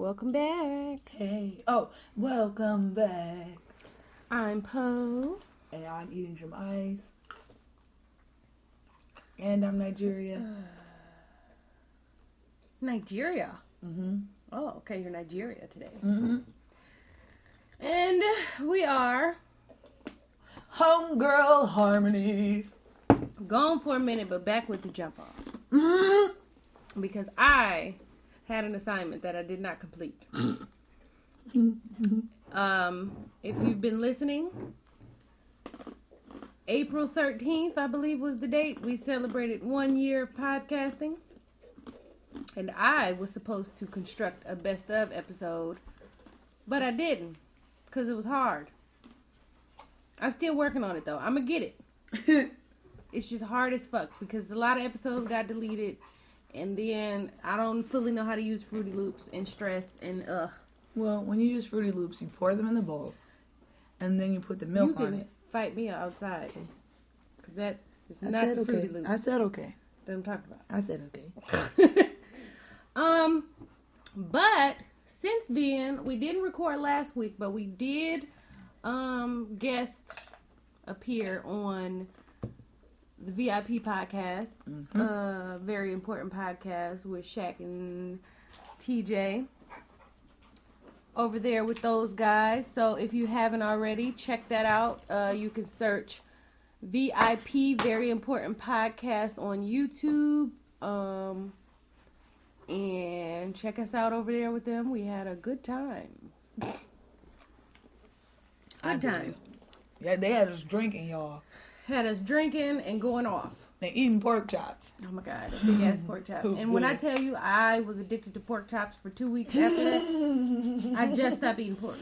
Welcome back. Hey, oh, welcome back. I'm Poe. And I'm eating some ice. And I'm Nigeria. Nigeria. Mm-hmm. Oh, okay. You're Nigeria today. Mm-hmm. And we are Homegirl harmonies. gone for a minute, but back with the jump off. Mm-hmm. Because I had an assignment that I did not complete. um, if you've been listening, April 13th, I believe, was the date we celebrated one year of podcasting. And I was supposed to construct a best of episode, but I didn't because it was hard. I'm still working on it though. I'm gonna get it. it's just hard as fuck because a lot of episodes got deleted, and then I don't fully know how to use Fruity Loops and stress and uh. Well, when you use Fruity Loops, you pour them in the bowl, and then you put the milk you on it. fight me outside Okay. because that is I not said the okay. Fruity Loops I said okay. that I'm talking about. I said okay. Um, but since then we didn't record last week, but we did um guest appear on the VIP podcast, uh, very important podcast with Shaq and TJ over there with those guys. So if you haven't already, check that out. Uh, you can search VIP, very important podcast on YouTube. Um, and check us out over there with them. We had a good time. I Good did. time. Yeah, they had us drinking, y'all. Had us drinking and going off. And eating pork chops. Oh my god, a big ass pork chop. Oh, And when I tell you I was addicted to pork chops for two weeks after that, I just stopped eating pork.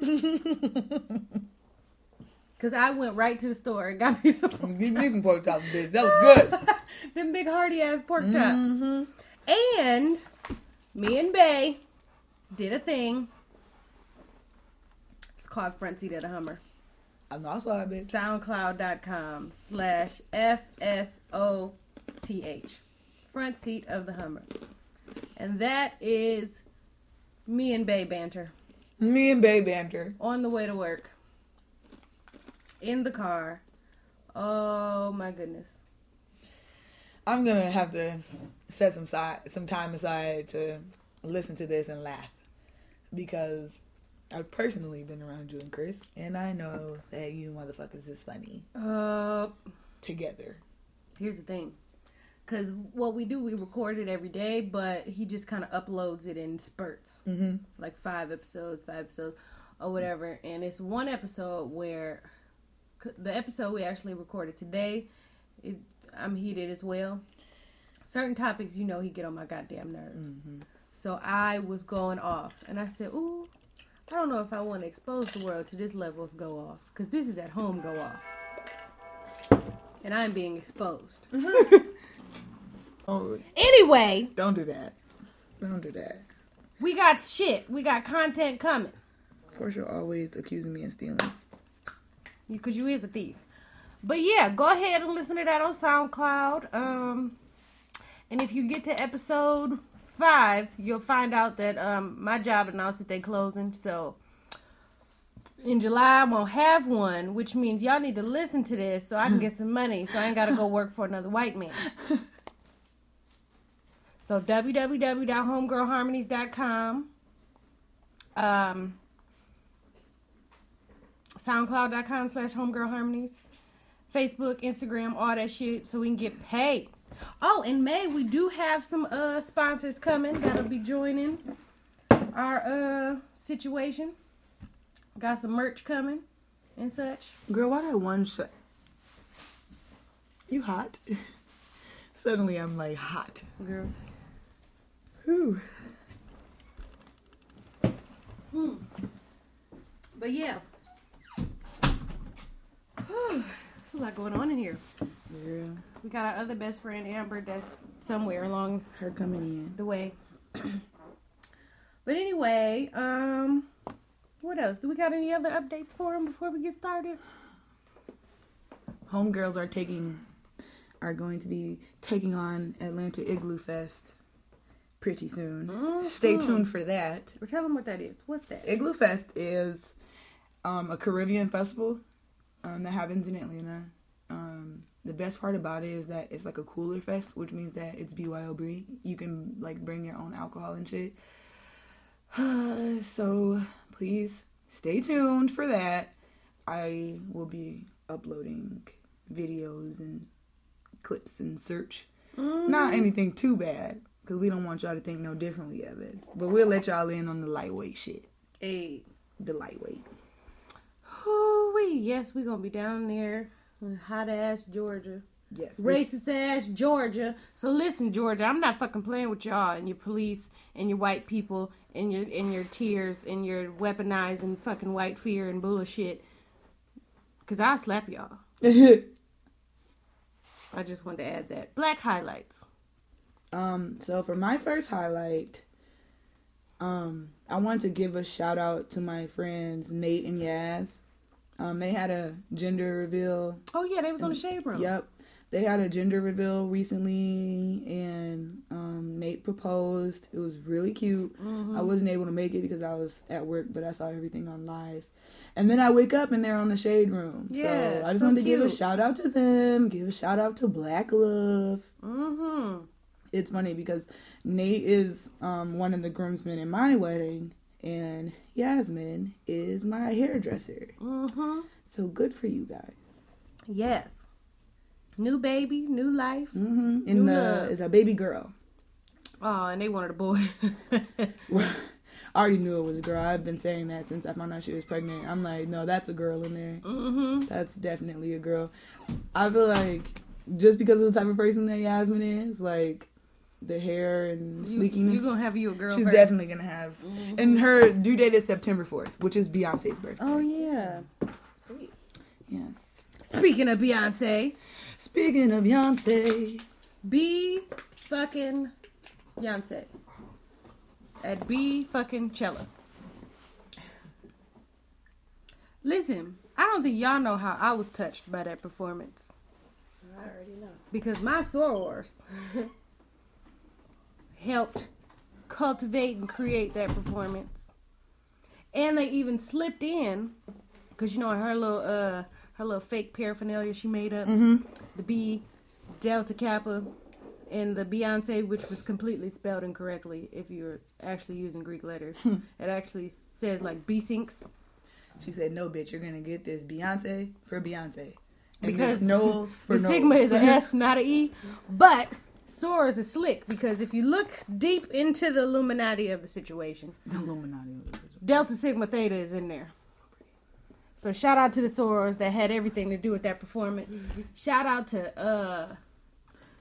Cause I went right to the store and got me some pork Give chops. me some pork chops, bitch. That was good. them big hearty ass pork chops. Mm-hmm. And me and Bay did a thing. It's called Front Seat of the Hummer. I know I saw it, bitch. soundcloud.com slash f-s-o-t-h front seat of the hummer. And that is me and bay banter. Me and Bay banter. on the way to work. In the car. Oh my goodness. I'm gonna have to set some side some time aside to listen to this and laugh. Because I've personally been around you and Chris, and I know that you motherfuckers is funny uh together. here's the thing because what we do we record it every day but he just kind of uploads it in spurts Mm-hmm. like five episodes, five episodes, or whatever. And it's one episode where the episode we actually recorded today, it, I'm heated as well. Certain topics, you know, he get on my goddamn nerve. Mm-hmm. So I was going off, and I said, "Ooh, I don't know if I want to expose the world to this level of go off, because this is at home go off, and I'm being exposed." Oh, Anyway, don't do that. Don't do that. we got shit. We got content coming. Of course, you're always accusing me of stealing. because you is a thief. But yeah, go ahead and listen to that on SoundCloud. Um, and if you get to episode five, you'll find out that um my job announced that they're closing. So in July I won't have one, which means y'all need to listen to this so I can get some money, so I ain't gotta go work for another white man. So www.homegirlharmonies.com. Um, SoundCloud.com slash homegirlharmonies. Facebook, Instagram, all that shit, so we can get paid. Oh, in May we do have some uh sponsors coming that'll be joining our uh situation. Got some merch coming and such. Girl, why that one shot? You hot? Suddenly, I'm like hot. Girl. Whew. But yeah. There's a lot going on in here. Girl, We got our other best friend Amber that's somewhere along her coming in. the way. but anyway, um what else? Do we got any other updates for him before we get started? Homegirls are taking, are going to be taking on Atlanta Igloo Fest pretty soon. Stay tuned for that. Well, tell them what that is. What's that? Igloo Fest is um, a Caribbean festival um, that happens in Atlanta. Um, the best part about it is that it's like a cooler fest, which means that it's BYOB. You can like bring your own alcohol and shit. so please stay tuned for that. I will be uploading videos and clips and search. Not mm. anything too bad, because we don't want y'all to think no differently of us. But we'll let y'all in on the lightweight shit. Hey. The lightweight. Hoo-wee. Yes, we're going to be down there hot ass Georgia. Yes. Racist ass Georgia. So listen, Georgia, I'm not fucking playing with y'all and your police and your white people and your and your tears and your weaponizing fucking white fear and bullshit. Cause I'll slap y'all. I just wanted to add that. Black highlights. um, so for my first highlight, um, I want to give a shout out to my friends Nate and Yaz. Um, they had a gender reveal Oh yeah, they was on the shade room. Yep. They had a gender reveal recently, and um, Nate proposed. It was really cute. I wasn't able to make it because I was at work, but I saw everything on live. And then I wake up and they're on the shade room. Yeah, so I just so wanted to give a shout out to them. Give a shout out to Black Love. Mm-hmm. It's funny because Nate is um, one of the groomsmen in my wedding, and Yasmin is my hairdresser. Mm-hmm. So good for you guys. Yes. New baby, new life. hmm New And the is a baby girl. Oh, and they wanted a boy. I already knew it was a girl. I've been saying that since I found out she was pregnant. I'm like, no, that's a girl in there. mm-hmm. That's definitely a girl. I feel like just because of the type of person that Yasmin is, like the hair and You, sleekiness, you gonna have you a girl she's first. definitely gonna have. And mm-hmm. her due date is September 4th, which is Beyonce's birthday. Oh yeah. Sweet. Yes. Speaking of Beyonce, Speaking of Beyonce, B fucking Beyonce at B fucking Cella. Listen, I don't think y'all know how I was touched by that performance I already know. because my sorors helped cultivate and create that performance, and they even slipped in because you know her little uh her little fake paraphernalia she made up the B Delta Kappa and the Beyonce, which was completely spelled incorrectly if you're actually using Greek letters. it actually says like B sinks she said, "No, bitch, you're gonna get this Beyonce for Beyonce." And because this Knowles for the Knowles. sigma is a S, not a E. But Sorors is slick because if you look deep into the Illuminati of the situation, The Illuminati. of the situation, Delta Sigma Theta is in there. So shout out to the Sorors that had everything to do with that performance. Shout out to uh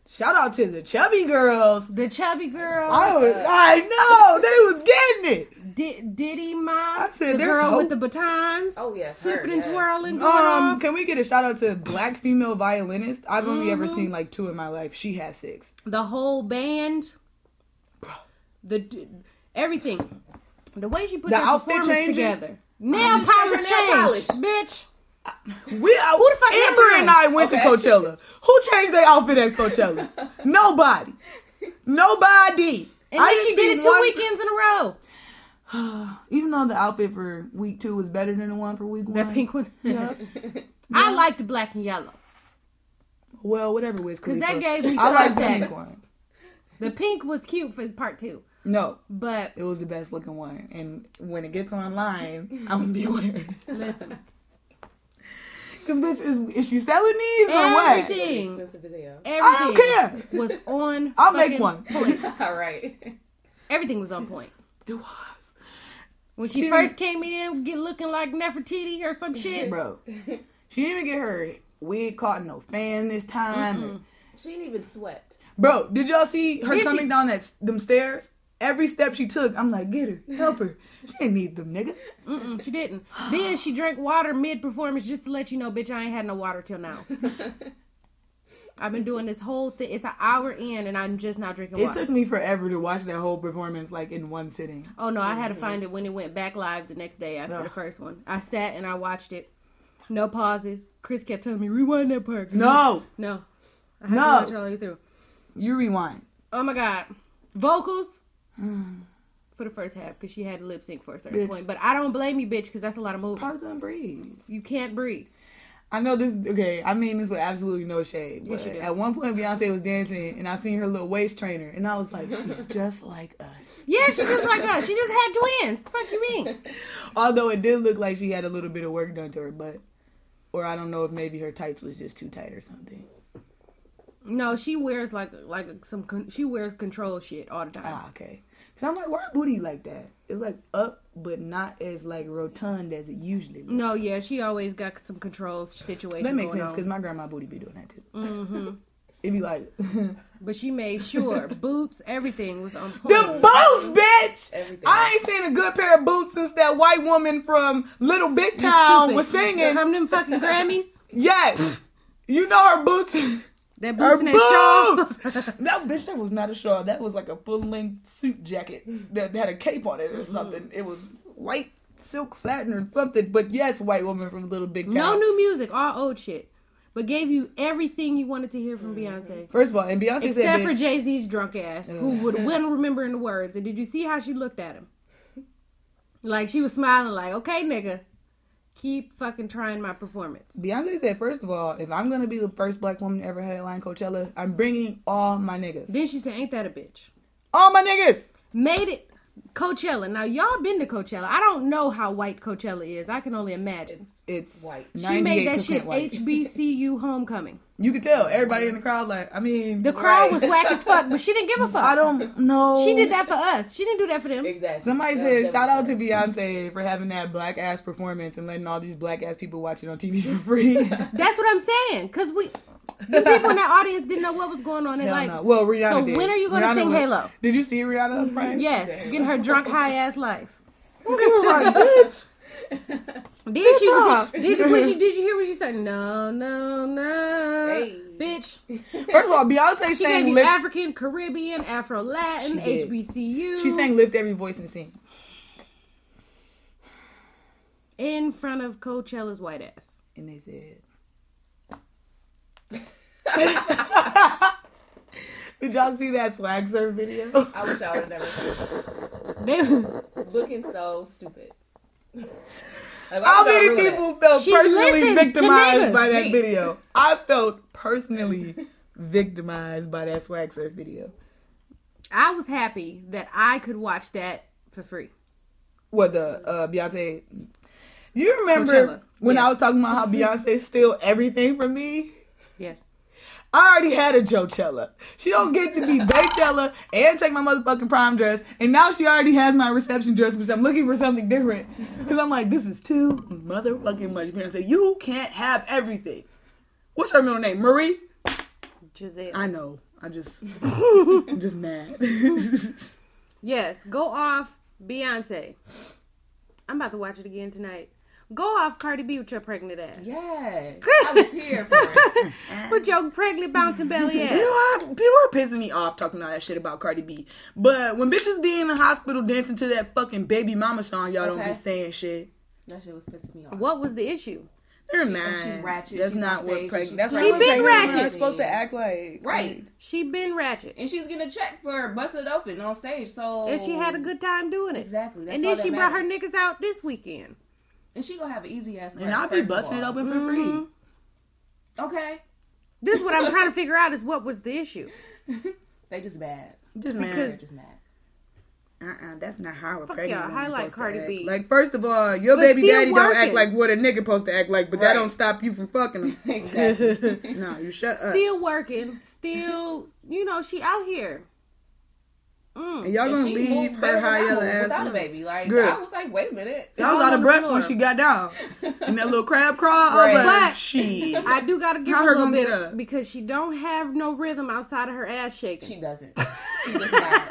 Shout out to the chubby girls. the chubby girls. I was, I know they was getting it. Di- Diddy Ma, I said, the there's girl hope. with the batons. Oh, yes, her, flipping and yes. twirling, going Um, off. can we get a shout out to black female violinist? I've only ever Mm-hmm. seen like two in my life. She has six. the whole band, the everything, the way she put The that outfit changes? together. Nail changed polish change, nail polish. bitch. We uh, who the fuck Amber and I went Okay. to Coachella. Who changed their outfit at Coachella? Nobody. Nobody. And I she did it two one- weekends in a row. Even though the outfit for week two was better than the one for week one. That pink one. Yeah. I like the black and yellow. Well, whatever was because that gave me I like the pink one. The pink was cute for part two, No, but it was the best looking one. And when it gets online, I'm gonna be wearing listen, Cause bitch, is, is she selling these or what? everything, Expensive as hell. everything care. was on. I'll make one. Point. All right. Everything was on point. It was, When she She- first came in, get looking like Nefertiti or some shit. bro. She didn't even get her wig caught in no fan this time. She didn't even sweat. Bro, did y'all see her Did she- coming down that them stairs? Every step she took, I'm like, get her, help her. She didn't need them niggas. Mm-mm, she didn't. Then she drank water mid performance just to let you know, bitch, I ain't had no water till now. I've been doing this whole thing. It's an hour in, and I'm just not drinking It water. took me forever to watch that whole performance like in one sitting. oh no, I had to mm-hmm. find it when it went back live the next day after the first one. I sat and I watched it. No pauses. Chris kept telling me rewind that part. No, no, I had No. to watch it all the way through. you rewind. Oh my god, vocals for the first half because she had to lip sync for a certain Bitch. point. But I don't blame you, bitch, because that's a lot of moving. Parts don't breathe. You can't breathe. I know this. Okay, I mean this with absolutely no shade. But do. at one point, Beyonce was dancing, and I seen her little waist trainer, and I was like, she's just like us. Yeah, she just like us. She just had twins. The fuck you mean? Although it did look like she had a little bit of work done to her butt, or I don't know if maybe her tights was just too tight or something. No, she wears like like some. Con- she wears control shit all the time. Ah, okay. Cause I'm like, why her booty like that? It's like up, but not as like rotund as it usually looks. No, yeah, she always got some control situation. that makes going sense because my grandma booty be doing that too. Mm-hmm. It'd be like But she made sure boots, everything was on point. The boots, bitch. Everything. I ain't seen a good pair of boots since that white woman from Little Big Town was singing. From them fucking Grammys. Yes, you know her boots. That boots and that boots. shawl. that bitch, that was not a shawl. That was like a full length suit jacket that had a cape on it or mm-hmm. something. It was white silk satin or something. But yes, white woman from Little Big Town. No new music, all old shit. But gave you everything you wanted to hear from mm-hmm. Beyonce. First of all, and Beyonce Except for Jay Z's drunk ass, who would wouldn't remembering the words. And did you see how she looked at him? Like she was smiling, like, "Okay, nigga, keep fucking trying my performance." Beyonce said, first of all, if I'm gonna be the first black woman to ever headline Coachella, I'm bringing all my niggas. Then she said, "Ain't that a bitch?" all my niggas. Made it Coachella. Now y'all been to Coachella. I don't know how white Coachella is. I can only imagine. It's White. She made that shit white. HBCU homecoming. You could tell everybody in the crowd, like, I mean, The crowd Right. was whack as fuck, but she didn't give a fuck. I don't know. She did that for us. She didn't do that for them. Exactly. Somebody That- said, shout out to. Beyonce for having that black ass performance and letting all these black ass people watch it on TV for free. That's what I'm saying. Cause we, the people in that audience didn't know what was going on. They Hell like, no. Well, Rihanna so did. when are you gonna sing was- Halo? Did you see Rihanna, Frank? Yes, getting her drunk high ass life. like, bitch. Then she was. off. Did, you- when she, did you hear what she started? No, no, no, Hey. bitch. First of all, Beyonce She gave you lift. African, Caribbean, Afro Latin, She. HBCU. she sang lift every voice and sing. in front of Coachella's white ass. And they said, Did y'all see that swag surf video? I wish I would have never seen it. They, Looking so stupid. Like, How many ruin that? people felt She personally victimized by that video? I felt personally victimized by that swag surf video. I was happy that I could watch that for free. What the uh, Beyonce? Do you remember Coachella. when I was talking about how Beyonce stole everything from me? Yes. I already had a Joechella. She don't get to be Beychella and take my motherfucking prom dress, and now she already has my reception dress, which I'm looking for something different. Because I'm like, this is too motherfucking much. Beyonce, you can't have everything. What's her middle name? Marie? Giselle. I know. I just, I'm just mad. Yes, go off Beyonce. I'm about to watch it again tonight. Go off Cardi B with your pregnant ass. Yes. I was here for it. With your pregnant bouncing belly You ass. know what? People are pissing me off talking all that shit about Cardi B. But when bitches be in the hospital dancing to that fucking baby mama song, y'all don't Okay. be saying shit. That shit was pissing me off. What was the issue? They're She- mad. she's ratchet, That's she's not what stage, pregnant. That's She been what pregnant ratchet. is supposed to act like. Right. She been ratchet. And she's getting a check for busting it open on stage. So And she had a good time doing it. Exactly. That's and all then that she brought her niggas out this weekend. And she gonna have an easy ass. And I'll be busting it open for free. Mm-hmm. Okay. This is what I'm trying to figure out is what was the issue. They just bad. Just Because- mad. just mad. Uh-uh, that's not how a Fuck pregnant y'all, woman highlight Cardi to act. B. Like, first of all, your But baby still daddy don't act like what a nigga supposed to act like, but that don't stop you from fucking him. Exactly. no, you shut up. Still working. Still, you know, she out here. Mm. And y'all And gonna leave moved her better high than yellow ass. without a baby. Like Good. I was like, wait a minute. I was out of breath when she got down. And that little crab crawl, I was Right. like, But- shit. I do gotta give her her a little bit of, up? because she don't have no rhythm outside of her ass shaking. She doesn't. She does not.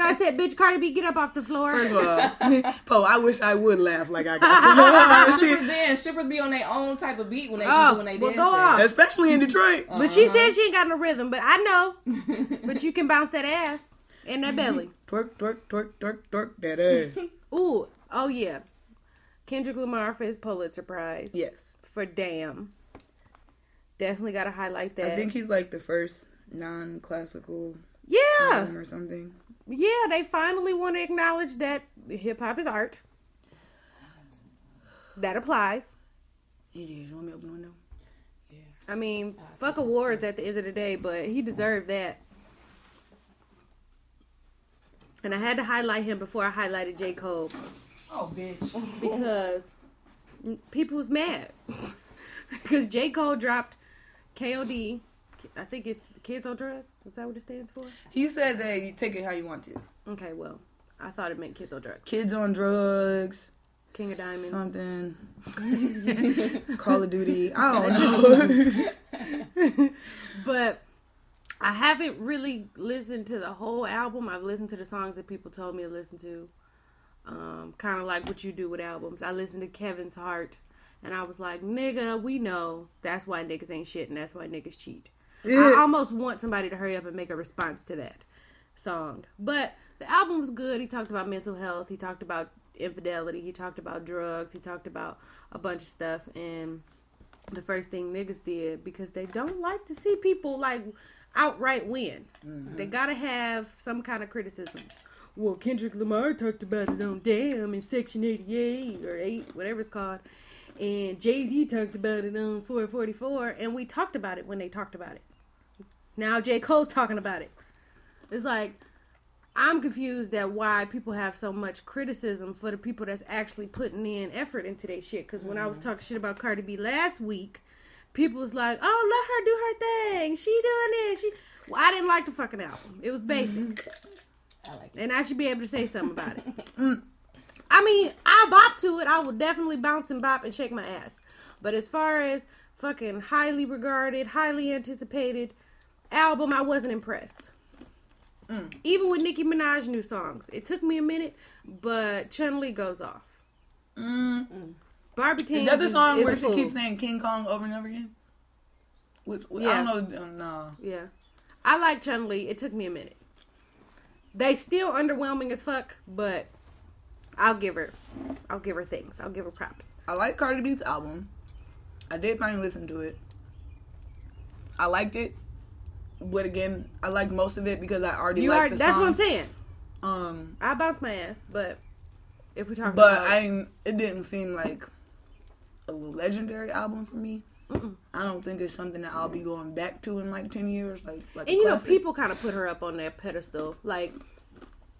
I said, "Bitch, Cardi B, get up off the floor." First of all, Poe, I wish I would laugh like I got strippers dance. Strippers be on their own type of beat when they Oh, be doing their well, dance. go off. Especially in Detroit. But she said she ain't got no rhythm. But I know. but you can bounce that ass and that belly. Twerk, twerk, twerk, twerk, twerk that ass. Ooh, oh yeah. Kendrick Lamar for his Pulitzer Prize. Yes. For Damn. Definitely gotta highlight that. I think he's like the first non classical yeah. or something. yeah, they finally want to acknowledge that hip hop is art. That applies. It is. Want me to open the window? I mean, uh, fuck awards at the end of the day, but he deserved that. And I had to highlight him before I highlighted J. Cole Oh, bitch. because people was mad. Because J. Cole dropped KOD. I think it's Kids on Drugs. Is that what it stands for? He said that you take it how you want to. Okay, well, I thought it meant Kids on Drugs. Kids on drugs, King of Diamonds. something. Call of Duty. I don't know. But I haven't really listened to the whole album. I've listened to the songs that people told me to listen to. Um, kind of like what you do with albums. I listened to Kevin's Heart, and I was like, "Nigga, we know that's why niggas ain't shit, and that's why niggas cheat." I almost want somebody to hurry up and make a response to that song. But the album was good. He talked about mental health. He talked about infidelity. He talked about drugs. He talked about a bunch of stuff. And the first thing niggas did because they don't like to see people like outright win. Mm-hmm. They gotta have some kind of criticism. Well, Kendrick Lamar talked about it on Damn in Section 88 or 8, whatever it's called. And Jay Z talked about it on 444. And we talked about it when they talked about it. Now J. Cole's talking about it. It's like, I'm confused at why people have so much criticism for the people that's actually putting in effort into their shit. Because when I was mm-hmm. talking shit about Cardi B last week, people was like, "Oh, let her do her thing. She doing this." She. Well, I didn't like the fucking album. It was basic, I like it. and I should be able to say something about it. Mm. I mean, I bop to it. I will definitely bounce and bop and shake my ass. But as far as fucking highly regarded, highly anticipated album, I wasn't impressed. Mm. Even with Nicki Minaj new songs, it took me a minute, but Chun Li goes off. Mm. mm. Barbie Is that the song is where she keeps saying King Kong over and over again? Which, Yeah. I don't know. um, No. Yeah. I like Chun Li. It took me a minute. They still underwhelming as fuck, but I'll give her I'll give her things. I'll give her props. I like Cardi B's album. I did finally listen to it. I liked it. But again, I liked most of it because I already You liked are the that's song. what I'm saying. Um, I bounce my ass, but if we're talking but about I it didn't seem like a legendary album for me. Mm-mm. I don't think it's something that I'll be going back to in like ten years. Like, like and you know, people kind of put her up on that pedestal. Like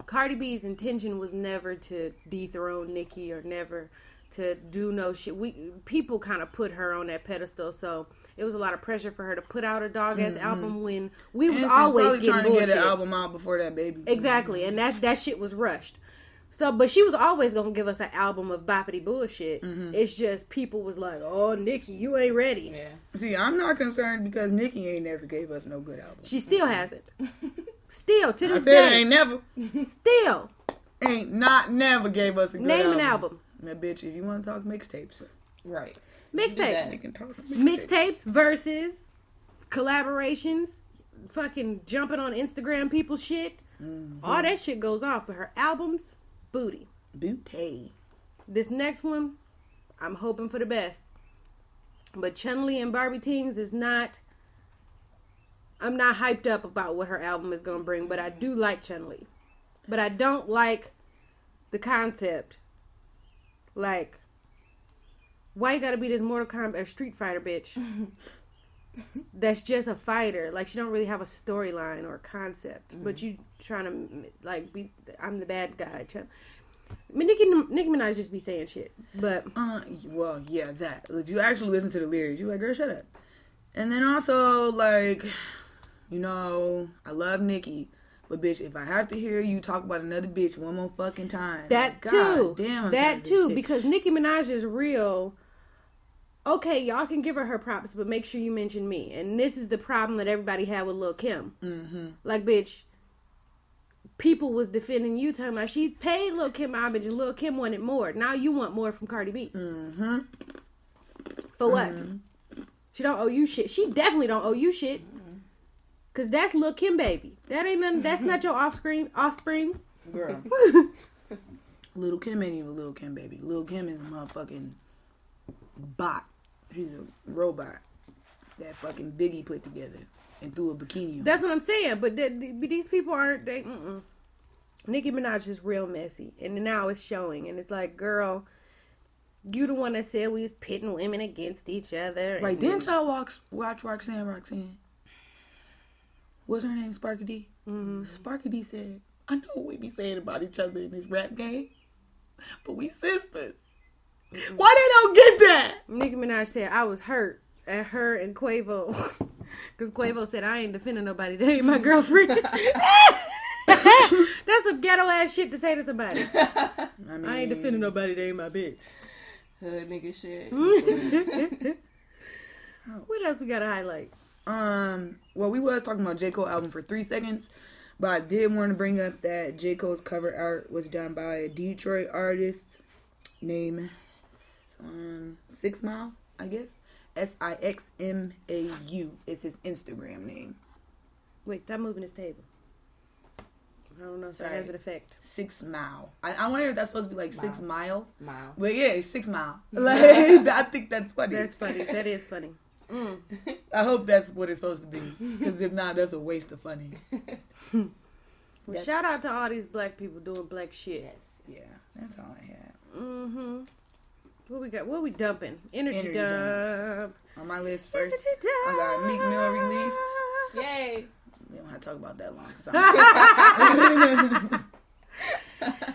Cardi B's intention was never to dethrone Nicki or never to do no shit. We people kind of put her on that pedestal, so it was a lot of pressure for her to put out a dog ass album when we was Mm-hmm. And she's always getting trying bullshit. to get an album out before that baby. Exactly, and that that shit was rushed. So, but she was always gonna give us an album of boppity bullshit. Mm-hmm. It's just people was like, "Oh, Nicki, you ain't ready." Yeah. See, I'm not concerned because Nicki ain't never gave us no good album. She still hasn't. Still to I this said day, ain't never, still ain't not never gave us a good name album. an album. Now, bitch, if you want to talk mixtapes, Right. Mixtapes, we can talk mixtapes. mixtapes, verses, collaborations, fucking jumping on Instagram people shit. Mm-hmm. All that shit goes off, but her albums, booty. Booty. This next one, I'm hoping for the best. But Chun Li and Barbie Tingz is not. I'm not hyped up about what her album is gonna bring, but I do like Chun Li. But I don't like the concept. Like, why you gotta be this Mortal Kombat or Street Fighter bitch? That's just a fighter. Like she don't really have a storyline or a concept. But you trying to like be. I'm the bad guy. I mean, Nicki, Nicki Minaj just be saying shit, but Uh, well, yeah, that. If you actually listen to the lyrics, you like, girl, shut up. And then also, like, you know, I love Nicki, but bitch, if I have to hear you talk about another bitch one more fucking time, that like, too, damn, that too, because Nicki Minaj is real. Okay, y'all can give her her props, but make sure you mention me. And this is the problem that everybody had with Lil Kim. Mm-hmm. Like, bitch, people was defending you, talking about she paid Lil Kim homage and Lil Kim wanted more. Now you want more from Cardi B. Mm-hmm. For what? She don't owe you shit. She definitely don't owe you shit. Cause that's Lil Kim baby. That ain't nothing. That's not your offspring. Offspring. girl. Little Kim ain't even Little Kim, baby. Little Kim is a motherfucking bot. She's a robot that fucking Biggie put together and threw a bikini on. That's what I'm saying. But th- th- but these people aren't. They. Mm-mm. Nicki Minaj is real messy, and now it's showing. And it's like, girl, you the one that said we was pitting women against each other. Right, and didn't y'all watch, watch Roxanne Roxanne? What's her name? Sparky D? Mhm. Sparky D said, I know what we be saying about each other in this rap game, but we sisters. Why they don't get that? Nicki Minaj said I was hurt at her and Quavo because Quavo said I ain't defending nobody. That ain't my girlfriend. That's some ghetto ass shit to say to somebody. I, mean, I ain't defending nobody. That ain't my bitch. Hood nigga shit. what else we gotta highlight? Um, well, we was talking about J. Cole album for three seconds, but I did want to bring up that J. Cole's cover art was done by a Detroit artist named um, Six Mile, I guess. S I X M A U is his Instagram name. Wait, stop moving this table. I don't know if that Sorry. has an effect. Six Mile. I, I wonder if that's supposed to be like Six Mile. Mile. But yeah, Six Mile. Like, I think that's funny. That's funny. That is funny. Mm. I hope that's what it's supposed to be. Because if not, that's a waste of funny. Well, That's- shout out to all these black people doing black shit. Yes. Yeah, that's all I had. Mm-hmm. What we got? What we dumping? Energy, Energy dump. On my list first, I got Meek Mill released. Yay. We don't have to talk about that long.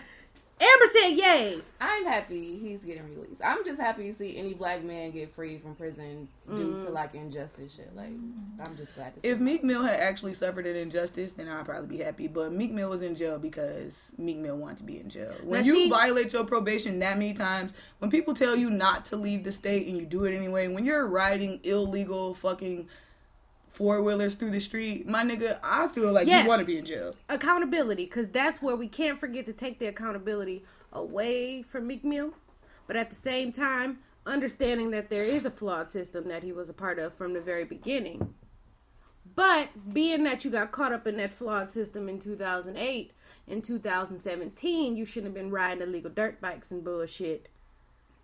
'cause I'm- Amber said, "Yay." I'm happy he's getting released. I'm just happy to see any black man get free from prison due to mm. like injustice shit. Like, I'm just glad to see. if. Meek Mill had actually suffered an injustice, then I'd probably be happy. But Meek Mill was in jail because Meek Mill wanted to be in jail. When Now, you see- violate your probation that many times, when people tell you not to leave the state and you do it anyway, when you're riding illegal fucking four wheelers through the street, my nigga, I feel like Yes. you want to be in jail. accountability because that's where we can't forget to take the accountability away from Meek Mill, but at the same time, understanding that there is a flawed system that he was a part of from the very beginning. But being that you got caught up in that flawed system in 2008, in 2017, you shouldn't have been riding illegal dirt bikes and bullshit,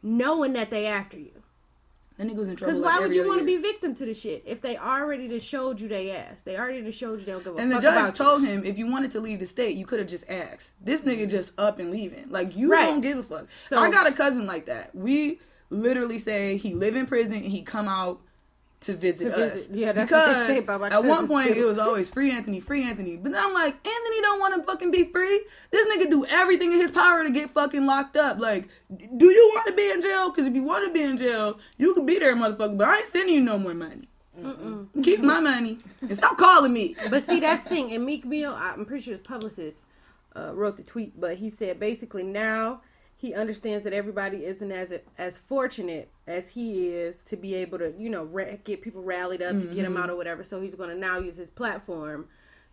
knowing that they after you. That nigga was in trouble. Because like why would you want to be victim to the shit if they already done showed you they ass? They already done showed you they don't give a And the judge about you. told him if you wanted to leave the state, you could have just asked. This nigga mm-hmm. just up and leaving. Like you Right. don't give a fuck. So- I got a cousin like that. We literally say he live in prison and he come out to visit To us. visit. Yeah, that's what they say about my At one point too. it was always free Anthony, free Anthony. But then I'm like, Anthony don't want to fucking be free. This nigga do everything in his power to get fucking locked up. Like, do you want to be in jail? Because if you want to be in jail, you can be there, motherfucker. But I ain't sending you no more money. Keep my money and stop calling me. But see, that's the thing. And Meek Mill, I'm pretty sure his publicist uh, wrote the tweet, but he said basically now he understands that everybody isn't as as fortunate as he is to be able to, you know, ra- get people rallied up to get him mm-hmm. out or whatever. So he's going to now use his platform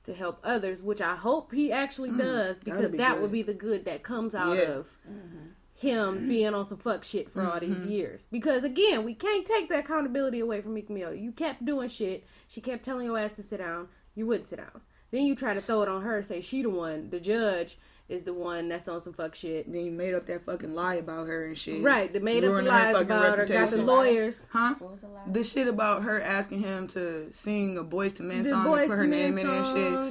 to help others, which I hope he actually mm, does because be that good. would be the good that comes out Yeah. of mm-hmm. him being on some fuck shit for all these mm-hmm. years. Because again, we can't take the accountability away from Meek Mill. You kept doing shit. She kept telling your ass to sit down. You wouldn't sit down. Then you try to throw it on her, and say she the one. The judge is the one that's on some fuck shit. Then you made up that fucking lie about her and shit. Right, they made up the lies fucking about her, got the lawyers. Huh? What was the last? The shit about her asking him to sing a Boyz II Men The song Boyz and put her name in it and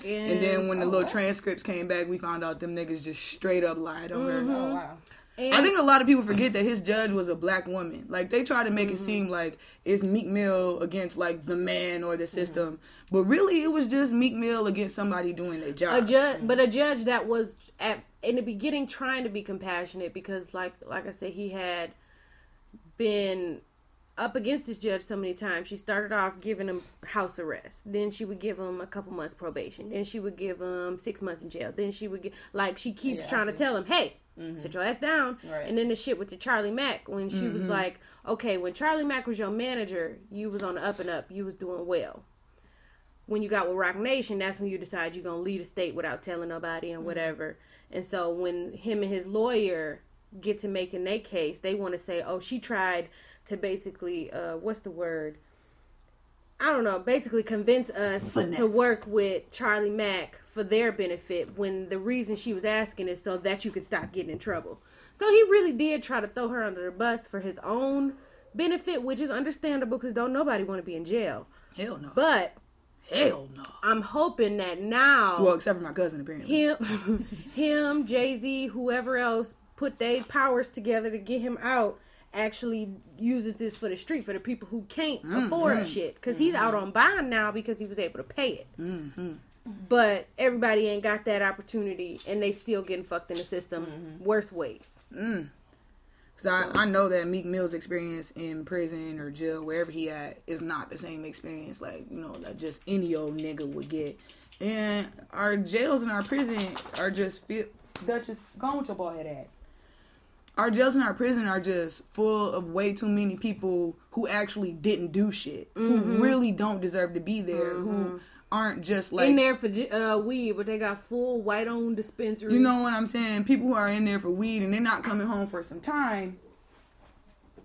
shit. and- And then when the Oh, little wow. transcripts came back, we found out them niggas just straight up lied on her. Oh wow. And I think a lot of people forget that his judge was a black woman. Like they try to make Mm-hmm. it seem like it's Meek Mill against like the man or Mm-hmm. the system, but really it was just Meek Mill against somebody doing their job. a judge, but a judge that was at in the beginning trying to be compassionate because, like, like I said, he had been up against this judge so many times. She started off giving him house arrest, then she would give him a couple months probation, then she would give him six months in jail, then she would get like she keeps Yeah, trying to tell him, hey. Mm-hmm. Sit your ass down, Right. and then the shit with the Charlie Mack when she was mm-hmm. like, "Okay, when Charlie Mack was your manager, you was on the up and up, you was doing well." When you got with Roc Nation, that's when you decide you're gonna leave the state without telling nobody and whatever. And so when him and his lawyer get to making their case, they want to say, "Oh, she tried to basically, uh, what's the word? I don't know. Basically, convince us Finesse. to work with Charlie Mack for their benefit when the reason she was asking is so that you could stop getting in trouble. So he really did try to throw her under the bus for his own benefit, which is understandable because don't nobody want to be in jail. Hell no. But Hell no. I'm hoping that now Well, except for my cousin, apparently. him, him, Jay Z, whoever else put their powers together to get him out. Actually uses this for the street for the people who can't mm-hmm. afford shit because he's out on bond now because he was able to pay it. Mm-hmm. But everybody ain't got that opportunity and they still getting fucked in the system mm-hmm. worse ways. Mm. Cause I, I know that Meek Mill's experience in prison or jail, wherever he at, is not the same experience like you know that just any old nigga would get. And our jails and our prison are just feel. Duchess, go on with your bald head ass. Our jails and our prison are just full of way too many people who actually didn't do shit, who mm-hmm. really don't deserve to be there, who mm-hmm. Aren't just like in there for uh, weed, but they got full white owned dispensaries. You know what I'm saying? People who are in there for weed and they're not coming home for some time.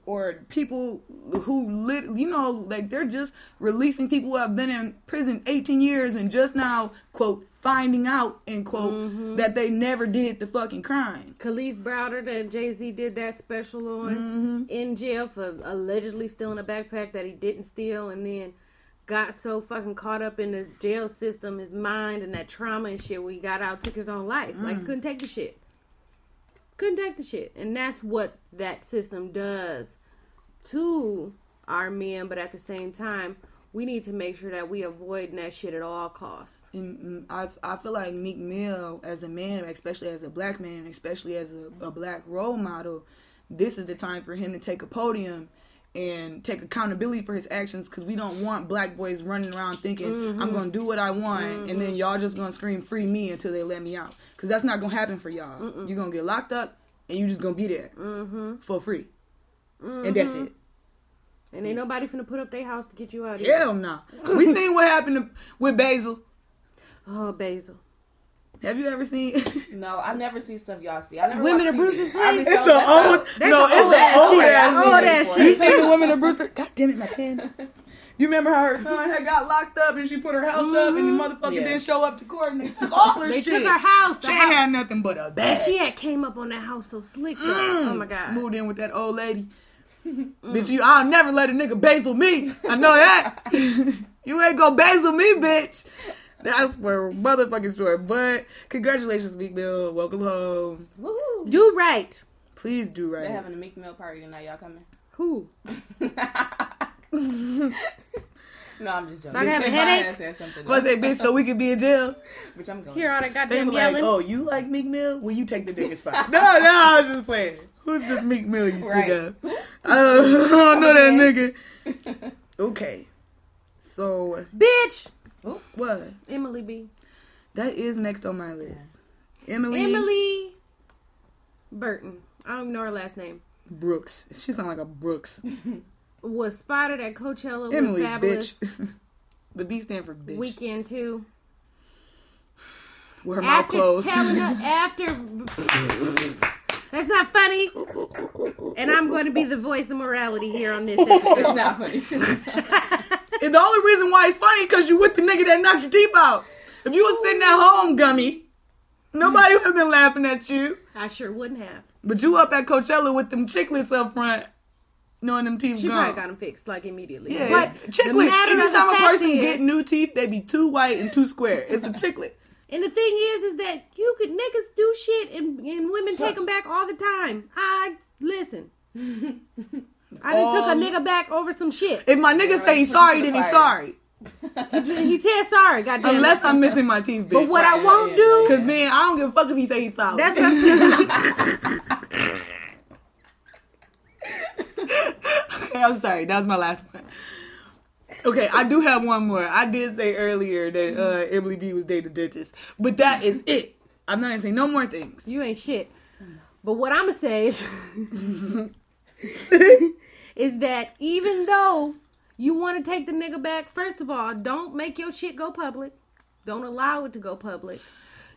Or people who lit, you know, like they're just releasing people who have been in prison 18 years and just now, quote, finding out, end quote, Mm-hmm. that they never did the fucking crime. Kalief Browder that Jay Z did that special on Mm-hmm. in jail for allegedly stealing a backpack that he didn't steal, and then got so fucking caught up in the jail system, his mind and that trauma and shit, where he got out, took his own life. Mm. Like couldn't take the shit, couldn't take the shit, and that's what that system does to our men. But at the same time, we need to make sure that we avoid that shit at all costs. And I, I feel like Meek Mill, as a man, especially as a black man, especially as a, a black role model, this is the time for him to take a podium and take accountability for his actions because we don't want black boys running around thinking I'm mm-hmm. gonna do what I want and then mm-hmm. y'all just gonna scream free me until they let me out because that's not gonna happen for y'all. You're gonna get locked up and you just gonna be there mm-hmm. for free, and that's it. And ain't nobody finna put up their house to get you out. Either. Hell no. we seen what happened to, with Basil. Oh, Basil. Have you ever seen? No, I never see stuff y'all see. I never Women watch of TV. Brewster Place? so It's an old, That's no, an it's old an ass old shit. ass Old movie. ass You shit. seen the woman of Brewster? God damn it, my pen. You remember how her son had got locked up and she put her house up and the mm-hmm. motherfucker Yeah. didn't show up to court and they took all her They shit. took her house. The She house. had nothing but a bag. And she had came up on that house so slick though. Mm. Oh my god. Moved in with that old lady. bitch, you, I'll never let a nigga basil me. I know that. you ain't gonna basil me, bitch. That's for motherfucking sure. But congratulations, Meek Mill. Welcome home. Woohoo! Do right. Please do right. They're having a Meek Mill party tonight. Y'all coming? Who? No, I'm just joking. So I can have a My headache? ass said something What's else, that bitch so we could be in jail? Which I'm going. Hear all that They goddamn be like, yelling. oh, you like Meek Mill? Well, you take the nigga spot. no, no, I was just playing. Who's this Meek Mill you speak Right. of? Uh, I don't know that nigga. Okay. So, Bitch. What? Emily B. That is next on my list. Emily, Emily Burton. I don't even know her last name. Brooks. She sounds like a Brooks. Was spotted at Coachella Emily, with Fabolous bitch. the B stand for bitch. weekend two. Her mouth After closed. telling her after That's not funny. And I'm going to be the voice of morality here on this episode. It's not funny. And the only reason why it's funny because you with the nigga that knocked your teeth out. If you was sitting at home, gummy, nobody would have been laughing at you. I sure wouldn't have. But you up at Coachella with them chicklets up front, knowing them teeth She gone. probably got them fixed like immediately. yeah, But the chiclets. matter of the Anytime a person is, get new teeth, they be too white and too square. It's a chiclet. and the thing is, is that you could niggas do shit and, and women take them back all the time. I listen. I done took a Um, nigga back over some shit. If my nigga say he's sorry, to then he's sorry. He said sorry, goddamn. Unless I'm missing my teeth, bitch. But what I won't yeah, do, Cause man, I don't give a fuck if he say he's sorry. that's what I'm saying. Okay, I'm sorry. That was my last one. Okay, I do have one more. I did say earlier that uh, Emily B was dating Duchess, but that is it. I'm not gonna say no more things. You ain't shit. But what I'm gonna say is, is that even though you want to take the nigga back, first of all, don't make your shit go public. Don't allow it to go public.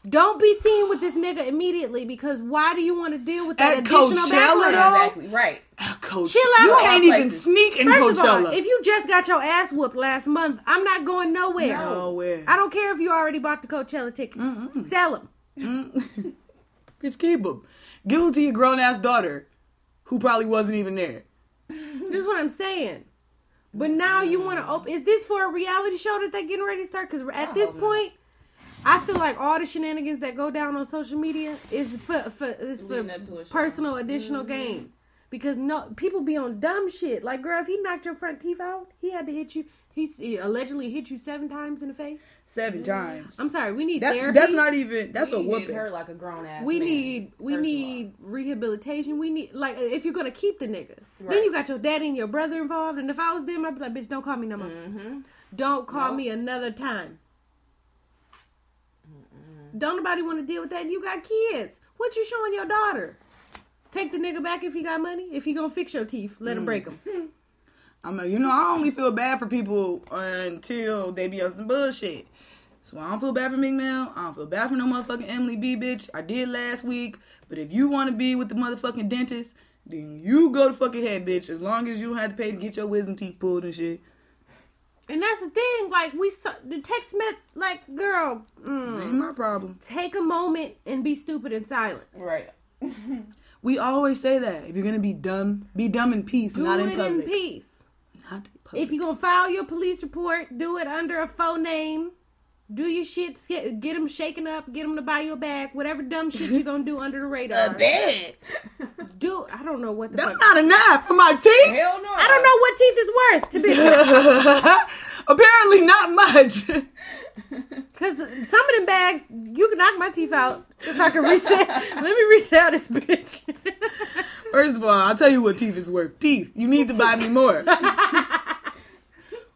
Don't be seen with this nigga immediately because why do you want to deal with that At additional Coachella, backlash? exactly. Right. Coach, Chill out. You can't even Places. sneak in First Coachella. of all, if you just got your ass whooped last month, I'm not going nowhere. Nowhere. I don't care if you already bought the Coachella tickets. Sell them. Bitch, keep them. Give them to your grown ass daughter, who probably wasn't even there. This is what I'm saying. But now you want to open. Is this for a reality show that they're getting ready to start? Because at this point, I feel like all the shenanigans that go down on social media is for for is for Leading up to a show. Mm-hmm. personal additional gain. Because no people be on dumb shit. Like, girl, if he knocked your front teeth out, he had to hit you. He, he allegedly hit you seven times in the face. Seven times. I'm sorry. We need That's therapy. that's not even that's a We hit whooping. her like a grown ass. we man, need we need rehabilitation. We need like if you're gonna keep the nigga, then you got your daddy and your brother involved. And if I was them, I'd be like, bitch, don't call me no more. all. Mhm. Don't call Nope. me another time. Don't nobody want to deal with that. You got kids. What you showing your daughter? Take the nigga back if he got money. If he gonna fix your teeth, let him break them. I'm like, you know, I only feel bad for people until they be on some bullshit. So I don't feel bad for Meek Mill. I don't feel bad for no motherfucking Emily B, bitch. I did last week. But if you want to be with the motherfucking dentist, then you go to fucking head, bitch. As long as you don't have to pay to get your wisdom teeth pulled and shit. And that's the thing. Like we the text met like, girl, Ain't mm, my problem. take a moment and be stupid in silence. Right. We always say that. If you're gonna be dumb, be dumb in peace, Do not it in public. peace. Not in public. If you're gonna file your police report, do it under a faux name. Do your shit. Get get them shaken up. Get them to buy you a bag. Whatever dumb shit you're gonna do under the radar. A bed. do. I don't know what the That's fuck. not enough for my teeth. Hell no. I don't know what teeth is worth to be Apparently not much. because some of them bags you can knock my teeth out if I can reset. Let me resell this bitch. First of all, I'll tell you what teeth is worth. Teeth. You need to buy me more.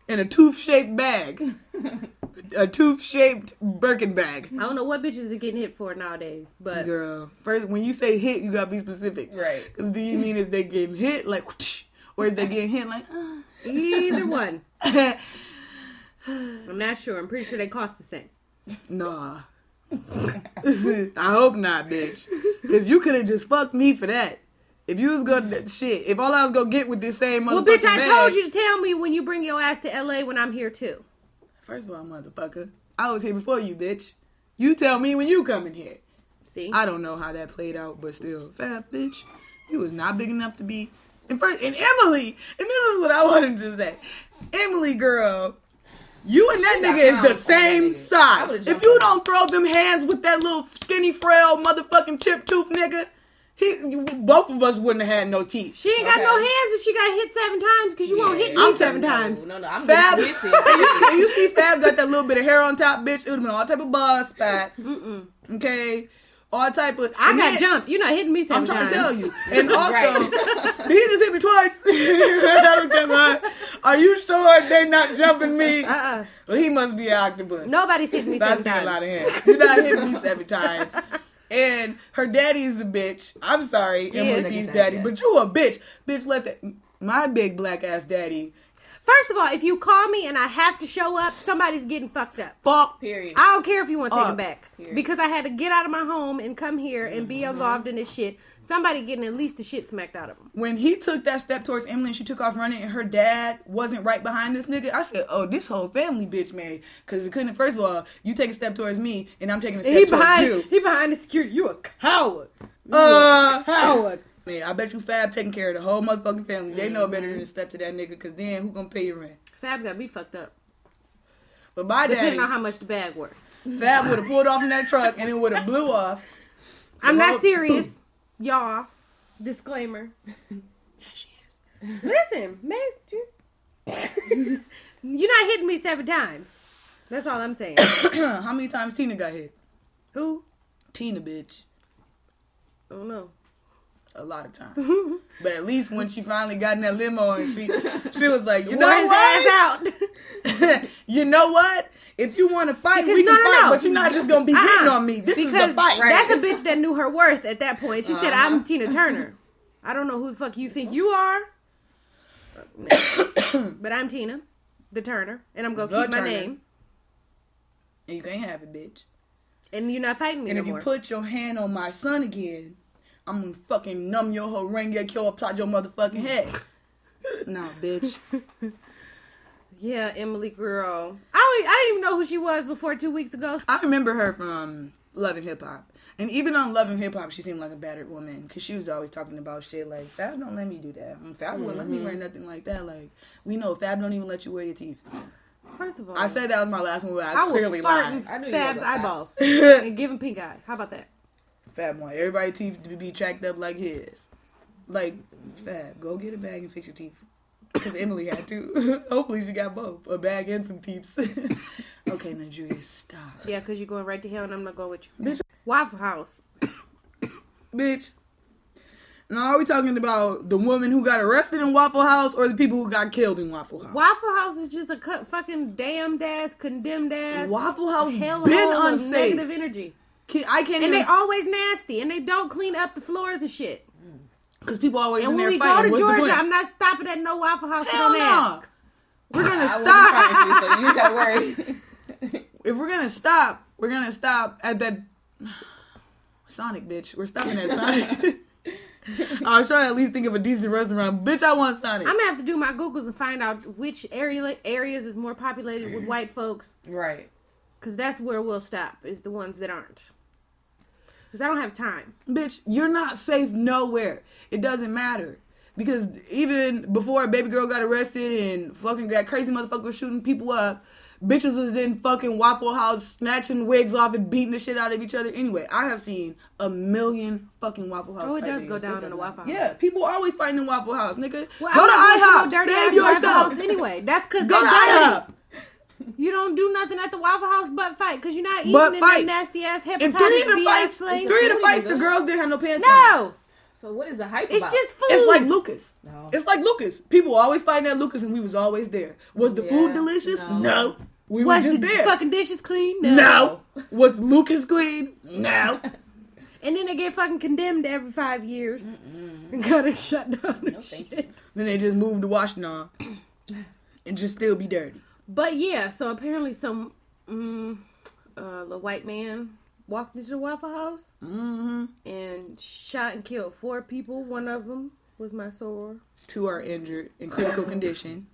In a tooth shaped bag. A tooth shaped Birkin bag. I don't know what bitches are getting hit for nowadays, but Girl. First, when you say hit, you gotta be specific. Right. Because do you mean is they getting hit like, or is they getting hit like, either one. uh, I'm not sure. I'm pretty sure they cost the same. nah. I hope not, bitch. Because you could have just fucked me for that. If you was gonna shit, if all I was gonna get with this same motherfucker. Well, bitch, I bag- told you to tell me when you bring your ass to LA when I'm here too. First of all, motherfucker, I was here before you, bitch. You tell me when you coming here. See, I don't know how that played out, but still, fat bitch, you was not big enough to be. And first, and Emily, and this is what I wanted to say, Emily, girl, you and that She nigga is the pounds on that same size. If you don't throw them hands with that little skinny, frail, motherfucking chip tooth nigga, he, you, both of us wouldn't have had no teeth. she ain't got Okay. no hands if she got hit seven times because you won't hit me I'm seven no, times. No, no, I'm Fab, just and missing. you, and you see Fab got that little bit of hair on top, bitch. It would have been all type of buzz spots. Okay, all type of. I got then- jumped. You're not hitting me 7 I'm trying times. to tell you. And also, Right. he just hit me twice. Are you sure they not jumping me? Uh-uh. Well, he must be an octopus. Nobody's hitting me I seven see a lot of times. hands. You're not hitting me seven times. And her daddy's a bitch. I'm sorry, He. Emily's daddy, but you a bitch. Bitch, let that my big black ass daddy First of all, if you call me and I have to show up, somebody's getting fucked up. fuck. Period. I don't care if you want to take him back period. because I had to get out of my home and come here and be Mm-hmm. involved in this shit. Somebody getting at least the shit smacked out of them. When he took that step towards Emily and she took off running and her dad wasn't right behind this nigga, I said, "Oh, this whole family bitch man." Because it couldn't. First of all, you take a step towards me and I'm taking a step He towards behind. you. He behind the security. You a coward. Uh, Coward. Man, I bet you Fab taking care of the whole motherfucking family. They know mm-hmm. better than to step to that nigga because then who gonna pay your rent? Fab got me fucked up. But my daddy, Depending on how much the bag worth. Fab would have pulled off in that truck and it would have blew off. I'm whole- not serious, y'all. Disclaimer. Listen, man, you- you're not hitting me seven times. That's all I'm saying. how many times Tina got hit? Who? Tina, bitch. I don't know. A lot of times. but at least when she finally got in that limo and she she was like, you know his what? out. you know what? If you want to fight, Because- we can no, no, fight. no. But you're not just gonna be hitting Uh-uh. on me. This because is a fight. right? that's a bitch that knew her worth at that point. She said, Uh-huh. "I'm Tina Turner." I don't know who the fuck you think you are, but I'm Tina, the Turner, and I'm gonna The keep my name. and you can't have it, bitch. And you're not fighting me And no if you put your hand on my son again, I'm gonna fucking numb your whole ring, get kill, plot your motherfucking head. nah, bitch. yeah, Emily girl. I I didn't even know who she was before two weeks ago. I remember her from Love and Hip Hop. And even on Love and Hip Hop, she seemed like a battered woman because she was always talking about shit like Fab don't let me do that. Mm, Fab wouldn't let me wear nothing like that. Like we know Fab don't even let you wear your teeth. First of all, I said that was my last one, but I, I clearly fart lied. I knew Fab's were eyeballs and give him pink eye. How about that? Fab want everybody's teeth to be tracked up like his. Like Fab, go get a bag and fix your teeth. Because Emily had to. Hopefully she got both, a bag and some teeps. okay, Nigeria, stop, Yeah, because you're going right to hell and I'm not going with you. Bitch. Waffle House. bitch. Now are we talking about the woman who got arrested in Waffle House or the people who got killed in Waffle House? Waffle House is just a cu- fucking damned ass, condemned ass, Waffle House hellhole been unsafe. negative energy. Can- I can't And they even always nasty, and they don't clean up the floors and shit. because people always And when we go to Georgia. I'm not stopping at no Waffle House. Hell don't no. ask. We're gonna stop. to, so you if we're gonna stop, we're gonna stop at that Sonic, bitch. We're stopping at Sonic. I was trying to at least think of a decent restaurant. Bitch, I want Sonic. I'm gonna have to do my googles and find out which area areas is more populated with mm. white folks, right. because that's where we'll stop. Is the ones that aren't. Because I don't have time. bitch, you're not safe nowhere. It doesn't matter. Because even before a baby girl got arrested and fucking that crazy motherfuckers shooting people up, bitches was in fucking Waffle House snatching wigs off and beating the shit out of each other. Anyway, I have seen a million fucking Waffle House. Oh, it does go down in the Waffle House. Yeah, people always fighting in Waffle House, nigga. Well, go I'm to IHOP. dirty Save ass Waffle yourself. House anyway. That's because Go to. IHOP. You don't do nothing at the Waffle House but fight because you're not eating But in fight. that nasty ass hepatitis And three of the B fights, ass place. three of the fights, the girls didn't have no pants on. No, So what is the hype it's about? just food. It's like Lucas. No. It's like Lucas. People always fighting at Lucas, and we was always there. Was the food delicious? no. No. We was were the there. fucking dishes clean? No. Was Lucas clean? No. And then they get fucking condemned every five years and got it shut down. and shit. then they just moved to Washington and just still be dirty. But yeah, so apparently some mm, uh, the white man walked into the Waffle House Mm-hmm. and shot and killed four people. One of them was my soror. Two are injured in critical condition.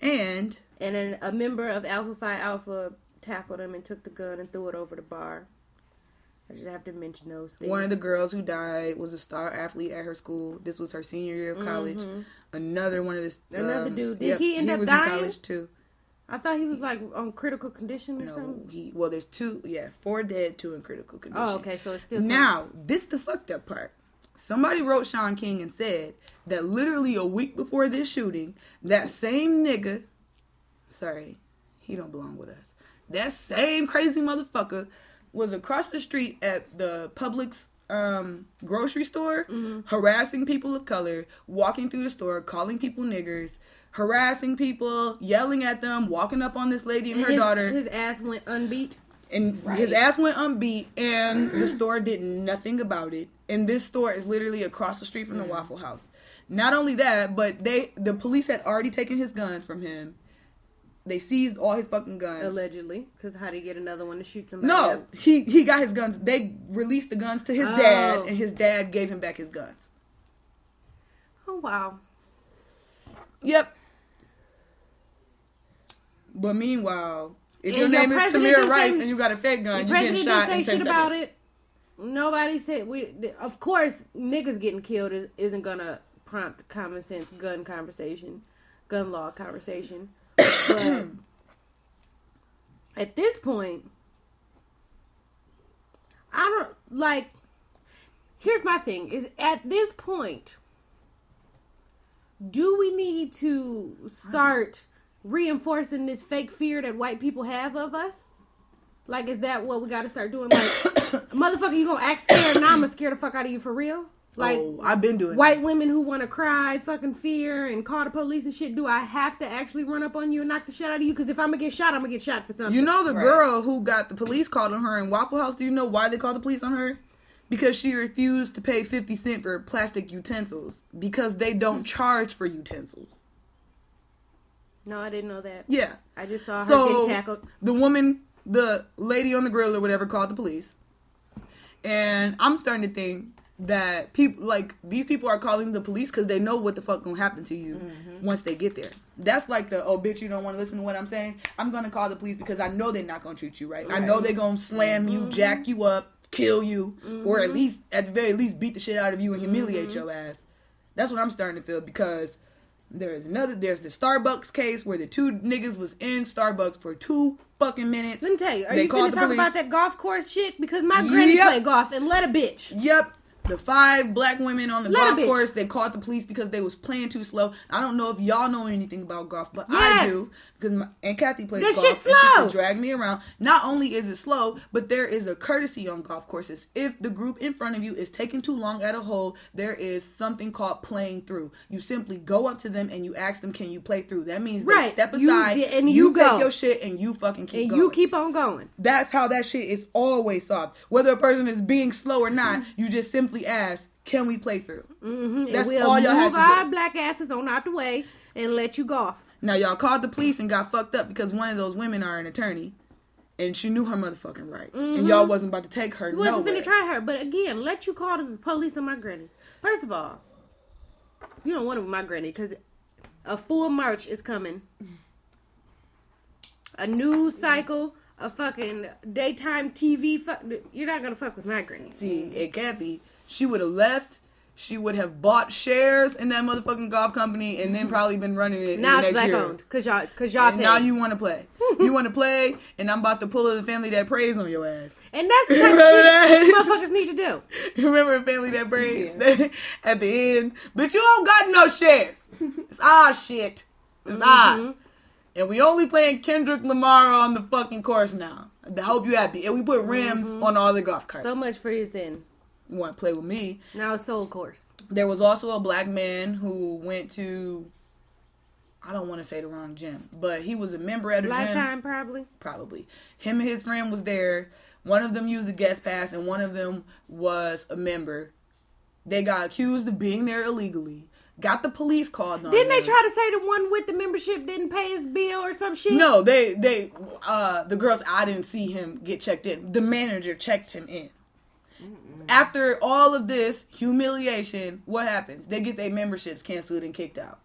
And And then a member of Alpha Phi Alpha tackled him and took the gun and threw it over the bar. I just have to mention those things. one of the girls who died was a star athlete at her school. This was her senior year of college. Another one of the Mm-hmm. Another um, dude. Did yep, he end up was dying? in college too. I thought he was like on critical condition or No, something. he well, there's two. Yeah, four dead, two in critical condition. Oh, okay, so it's still Now, this the fucked up part. Somebody wrote Shaun King and said that literally a week before this shooting, that same nigga, sorry, he don't belong with us. That same crazy motherfucker was across the street at the Publix um, grocery store, harassing people of color, walking through the store, calling people niggers, harassing people, yelling at them, walking up on this lady and her his, daughter His ass went unbeat. and his ass went unbeat and the store did nothing about it and this store is literally across the street from the mm. waffle house not only that but they the police had already taken his guns from him they seized all his fucking guns Allegedly, because how did he get another one to shoot somebody? no up? he he got his guns they released the guns to his Oh. dad and his dad gave him back his guns Oh wow. yep but meanwhile if And your your name is Tamir Rice and you got a fake gun you getting shot didn't say 10 shit about it. Nobody said we. Of course, niggas getting killed is, isn't gonna prompt common sense gun conversation, gun law conversation. But at this point, I don't like. Here's my thing: is at this point, do we need to start reinforcing this fake fear that white people have of us? Like, is that what we got to start doing? Like, motherfucker, you gonna act scared? Now I'm gonna scare the fuck out of you for real. Like, oh, I've been doing white women who want to cry, fucking fear, and call the police and shit. Do I have to actually run up on you and knock the shit out of you? Because if I'm gonna get shot, I'm gonna get shot for something. You know the Right. girl who got the police called on her in Waffle House. Do you know why they called the police on her? Because she refused to pay fifty cent for plastic utensils because they don't charge for utensils. No, I didn't know that. Yeah. I just saw her So getting tackled. the woman, the lady on the grill or whatever, called the police, and I'm starting to think that people like these people are calling the police because they know what the fuck gonna happen to you mm-hmm. once they get there. That's like the oh bitch, you don't want to listen to what I'm saying. I'm gonna call the police because I know they're not gonna treat you right. I know they're gonna slam you, mm-hmm. jack you up, kill you, or at mm-hmm. least at the very least beat the shit out of you and humiliate your ass. That's what I'm starting to feel because there's another there's the Starbucks case where the two niggas was in Starbucks for two fucking minutes. Let me tell you, are They you finna talk police. about that golf course shit? Because my granny Yep. play golf and let a bitch. Yep. The five black women on the Let golf course, they called the police because they was playing too slow. I don't know if y'all know anything about golf, but Yes. I do because and Kathy plays That golf. shit's and she slow. can drag me around. Not only is it slow, but there is a courtesy on golf courses. If the group in front of you is taking too long at a hole, there is something called playing through. You simply go up to them and you ask them, "Can you play through?" That means they step You aside get- and you take go. your shit and you fucking keep And going. you keep on going. That's how that shit is always solved. Whether a person is being slow or not, you just simply ask, "Can we play through?" Mm-hmm. That's and we'll all y'all move have to our do. black asses on out the way and let you golf. Now y'all called the police and got fucked up because one of those women are an attorney, and she knew her motherfucking rights, and mm-hmm. y'all wasn't about to take her You wasn't nowhere. finna try her, but again, let you call the police on my granny. First of all, you don't want to with my granny because a full march is coming. A new mm-hmm. cycle, a fucking daytime TV. Fuck, you're not gonna fuck with my granny. See, and Kathy, she would have left. She would have bought shares in that motherfucking golf company, and then mm-hmm. probably been running it. in Now the it's black year. owned because y'all because y'all now you want to play. you want to play, and I'm about to pull a family that prays on your ass. and that's the type of shit motherfuckers need to do. Remember family that prays at the end, but you don't got no shares. It's our shit. It's mm-hmm. ours. And we only playing Kendrick Lamar on the fucking course now. I hope you happy. And we put rims mm-hmm. on all the golf carts. So much for his end. Want to play with me? Now it's soul course. There was also a black man who went to. I don't want to say the wrong gym, but he was a member at a gym. Lifetime probably. probably. Him and his friend was there. One of them used a guest pass, and one of them was a member. They got accused of being there illegally. Got the police called on Didn't they try to say the one with the membership didn't pay his bill or some shit? No, they they uh the girls. I didn't see him get checked in. The manager checked him in. After all of this humiliation, what happens? They get their memberships canceled and kicked out.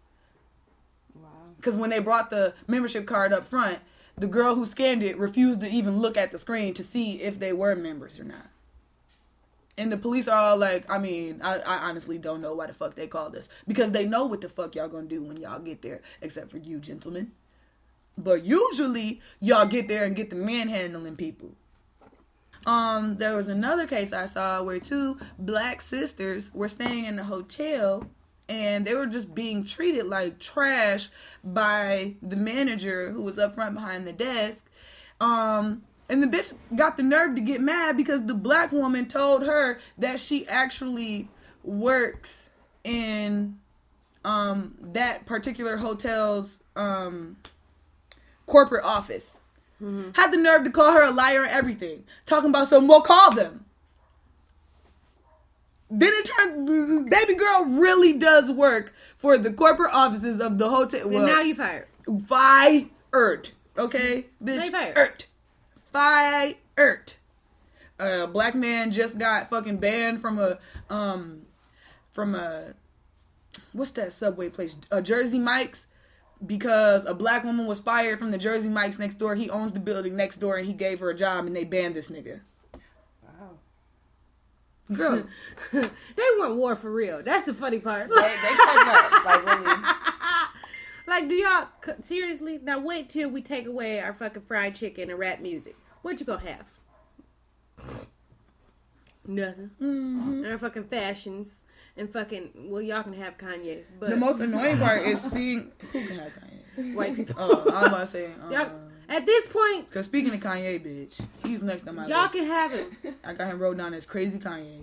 Wow. Because when they brought the membership card up front, the girl who scanned it refused to even look at the screen to see if they were members or not. And the police are all like, I mean, I, I honestly don't know why the fuck they call this. Because they know what the fuck y'all gonna do when y'all get there, except for you, gentlemen. But usually, y'all get there and get the manhandling people. Um, there was another case I saw where two black sisters were staying in a hotel and they were just being treated like trash by the manager who was up front behind the desk. Um, and the bitch got the nerve to get mad because the black woman told her that she actually works in um that particular hotel's um corporate office. Had the nerve to call her a liar and everything. Talking about some, well, call them. Then it turned, baby girl really does work for the corporate offices of the hotel. And Well, now you fired. fired. Okay, bitch. Now you fired. Ert. Fired. A black man just got fucking banned from a um from a what's that subway place? A Jersey Mike's because a black woman was fired from the Jersey Mike's next door. He owns the building next door and he gave her a job and they banned this nigga. Wow. Girl, they want war for real. That's the funny part. They, they up. Like, really. Like, do y'all seriously? Now wait till we take away our fucking fried chicken and rap music. What you gonna have? Nothing. And our fucking fashions and fucking. Well, y'all can have Kanye, but the most annoying part is seeing who can have Kanye. white people. Oh, I was about to say. Y'all, Uh, at this point, Cause speaking of Kanye, bitch, he's next on my y'all list. can have it. I got him wrote down as crazy Kanye.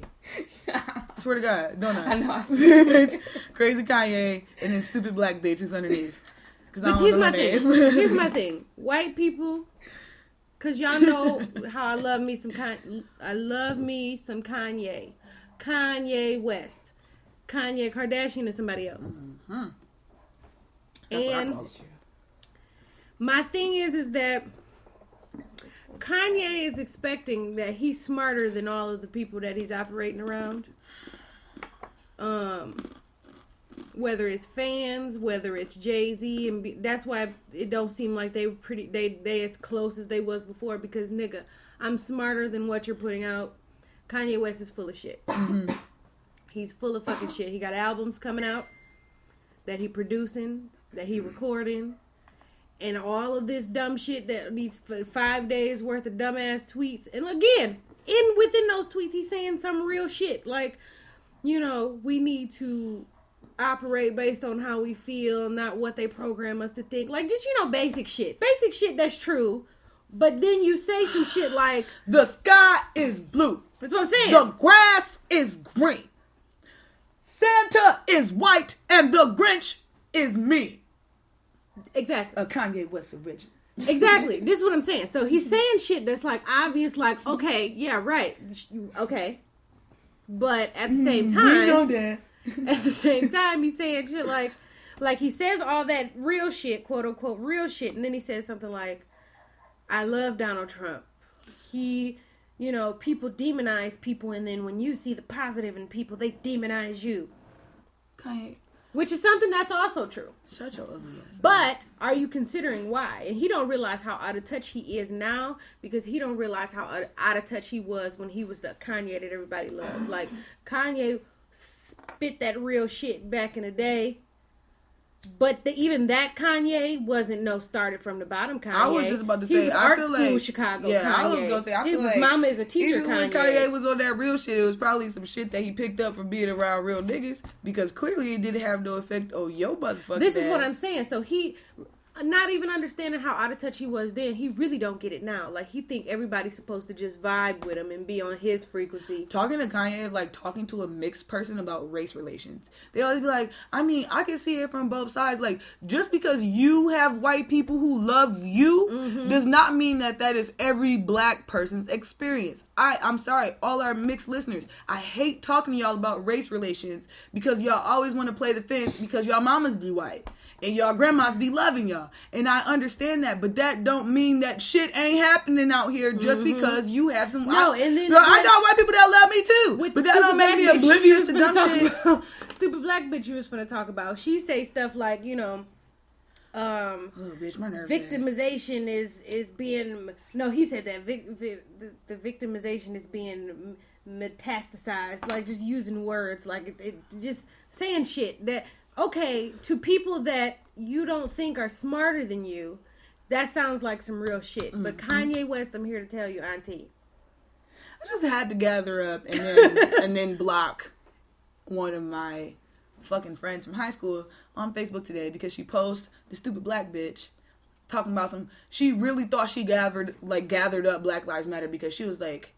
Swear to God, don't I? I know. I see. crazy Kanye, and then stupid black bitch who's underneath. Cause I But don't here's my her thing. Here's my thing. White people, cause y'all know how I love me some Kanye. I love me some Kanye, Kanye West, Kanye Kardashian, and somebody else. Mm-hmm. That's what I And my thing is, is that Kanye is expecting that he's smarter than all of the people that he's operating around. Um, whether it's fans, whether it's Jay Z, and be, that's why it don't seem like they were pretty. They they as close as they was before because nigga, I'm smarter than what you're putting out. Kanye West is full of shit. He's full of fucking shit. He got albums coming out that he producing, that he mm-hmm. recording, and all of this dumb shit that these five days worth of dumbass tweets. And again, in within those tweets, he's saying some real shit like, you know, we need to operate based on how we feel, not what they program us to think. Like just you know, basic shit, basic shit that's true. But then you say some shit like, The sky is blue. that's what I'm saying. The grass is green. Santa is white and the Grinch is me. exactly. A Kanye West original. Exactly. this is what I'm saying. So he's saying shit that's like obvious, like, okay, yeah, right. Okay. But at the same We know time, that. at the same time, he's saying shit like, like he says all that real shit, quote unquote, real shit, and then he says something like, "I love Donald Trump. He, you know, people demonize people, and then when you see the positive in people, they demonize you." Kanye, Which is something that's also true. shut your ugly ass. But are you considering why? And he don't realize how out of touch he is now because he don't realize how out- out of touch he was when he was the Kanye that everybody loved. Like Kanye spit that real shit back in the day. But the, even that Kanye wasn't no started from the bottom Kanye. I was just about to he say, was I art feel school like- Chicago yeah, Kanye. I was gonna say, I His feel like mama is a teacher Even when Kanye. Kanye was on that real shit, it was probably some shit that he picked up from being around real niggas because clearly it didn't have no effect on your motherfucker. This is what. I'm saying. So he, not even understanding how out of touch he was then, he really don't get it now. Like he think everybody's supposed to just vibe with him and be on his frequency. Talking to Kanye is like talking to a mixed person about race relations. They always be like, I mean, I can see it from both sides. Like, just because you have white people who love you Mm-hmm. does not mean that that is every black person's experience. I, I'm sorry, all our mixed listeners. I hate talking to y'all about race relations because y'all always want to play the fence because y'all mamas be white. And y'all grandmas be loving y'all. And I understand that, but that don't mean that shit ain't happening out here just because you have some Mm-hmm. No, I- and then Girl, I black- got white people that love me too. But that don't make me black bitch you oblivious to dumb shit. about- stupid black bitch you was gonna talk about. She say stuff like, you know, um, Oh, bitch, my nerves. victimization is is being no. He said that vic, vic, the, the victimization is being metastasized. Like just using words, like it, it just saying shit that okay to people that you don't think are smarter than you. That sounds like some real shit. But mm-hmm. Kanye West, I'm here to tell you, Auntie. I just had to gather up and then and then block one of my fucking friends from high school on Facebook today because she posted the stupid black bitch talking about some she really thought she gathered like gathered up Black Lives Matter because she was like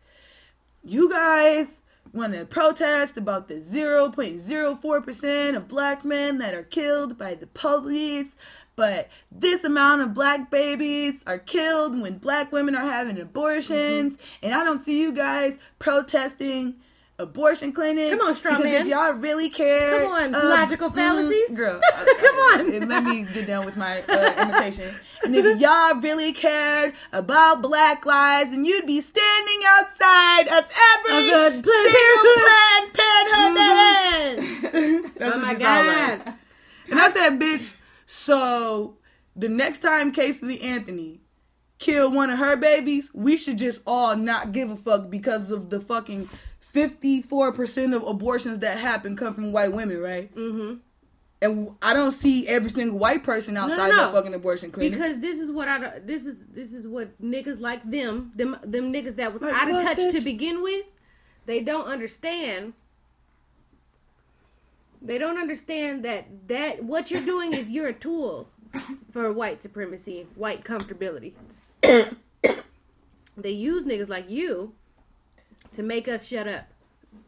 you guys want to protest about the 0.04% of black men that are killed by the police. But this amount of black babies are killed when black women are having abortions. Mm-hmm. And i don't see you guys protesting abortion clinics Come on, strong man. if y'all really care Come on, uh, logical fallacies. mm, girl Come on. let me get down with my uh, imitation. And if y'all really cared about Black lives, and you'd be standing outside of every Of Planned single Parenthood. Planned Parenthood that is. That's oh my she sound like. god. And I said, bitch, so the next time Casey Anthony kill one of her babies, we should just all not give a fuck because of the fucking 54% of abortions that happen come from white women, right? Mm-hmm. And I don't see every single white person outside no. the fucking abortion clinic. Because this is what I this is this is what niggas like them them them niggas that was Like out of touch to begin with, they don't understand. They don't understand that that what you're doing is you're a tool for white supremacy, white comfortability. they use niggas like you to make us shut up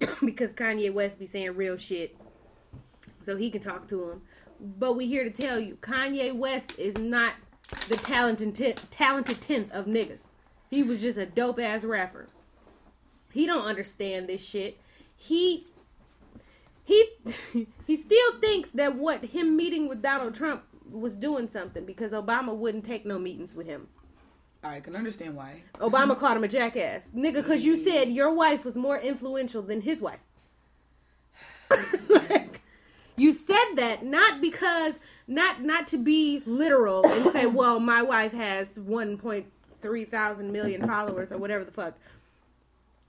because Kanye West be saying real shit so he can talk to him. But we here to tell you, Kanye West is not the talented talented tenth of niggas. He was just a dope ass rapper. He don't understand this shit. He he he still thinks that what him meeting with Donald Trump was doing something because Obama wouldn't take no meetings with him. I can understand why. Obama called him a jackass, nigga, because you said your wife was more influential than his wife. like, you said that not because not not to be literal and say, well, my wife has one point three thousand million followers or whatever the fuck.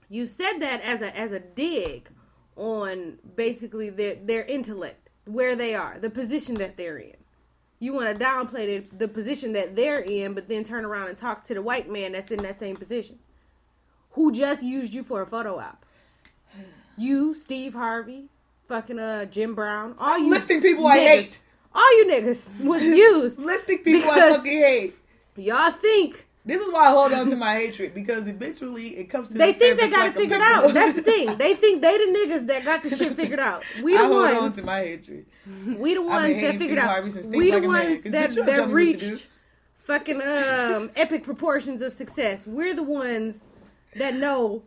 you said that as a as a dig on basically their their intellect, where they are, the position that they're in. You want to downplay the, the position that they're in, but then turn around and talk to the white man that's in that same position, who just used you for a photo op. You, Steve Harvey, fucking uh Jim Brown, all you listing people I hate. all you niggas was used. Listing people I fucking hate. Y'all think This is why I hold on to my hatred because eventually it comes to they the think they surface got like it figured out. That's the thing. They think they the niggas that got the shit figured out. We I the hold on ones. to my hatred. We the ones that Steve figured out. Harvey since We the Like a Man, ones 'cause that don't that tell me what reached fucking um epic proportions of success. We're the ones that know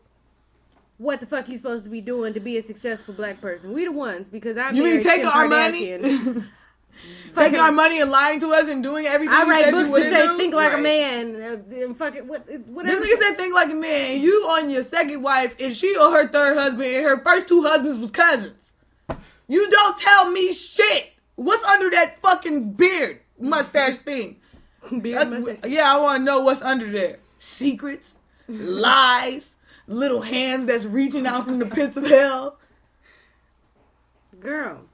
what the fuck he's supposed to be doing to be a successful black person. We the ones because I You mean married taking Kim our money? Kardashian. Taking our money and lying to us and doing everything I you write said books you to wouldn't say do? think like a man. And fucking what whatever. This nigga said think like a man. You on your second wife and she on her third husband and her first two husbands was cousins. You don't tell me shit. What's under that fucking beard mustache thing? Beard That's- mustache. yeah, I want to know what's under there. Secrets, lies, little hands that's reaching out from the pits of hell. Girl.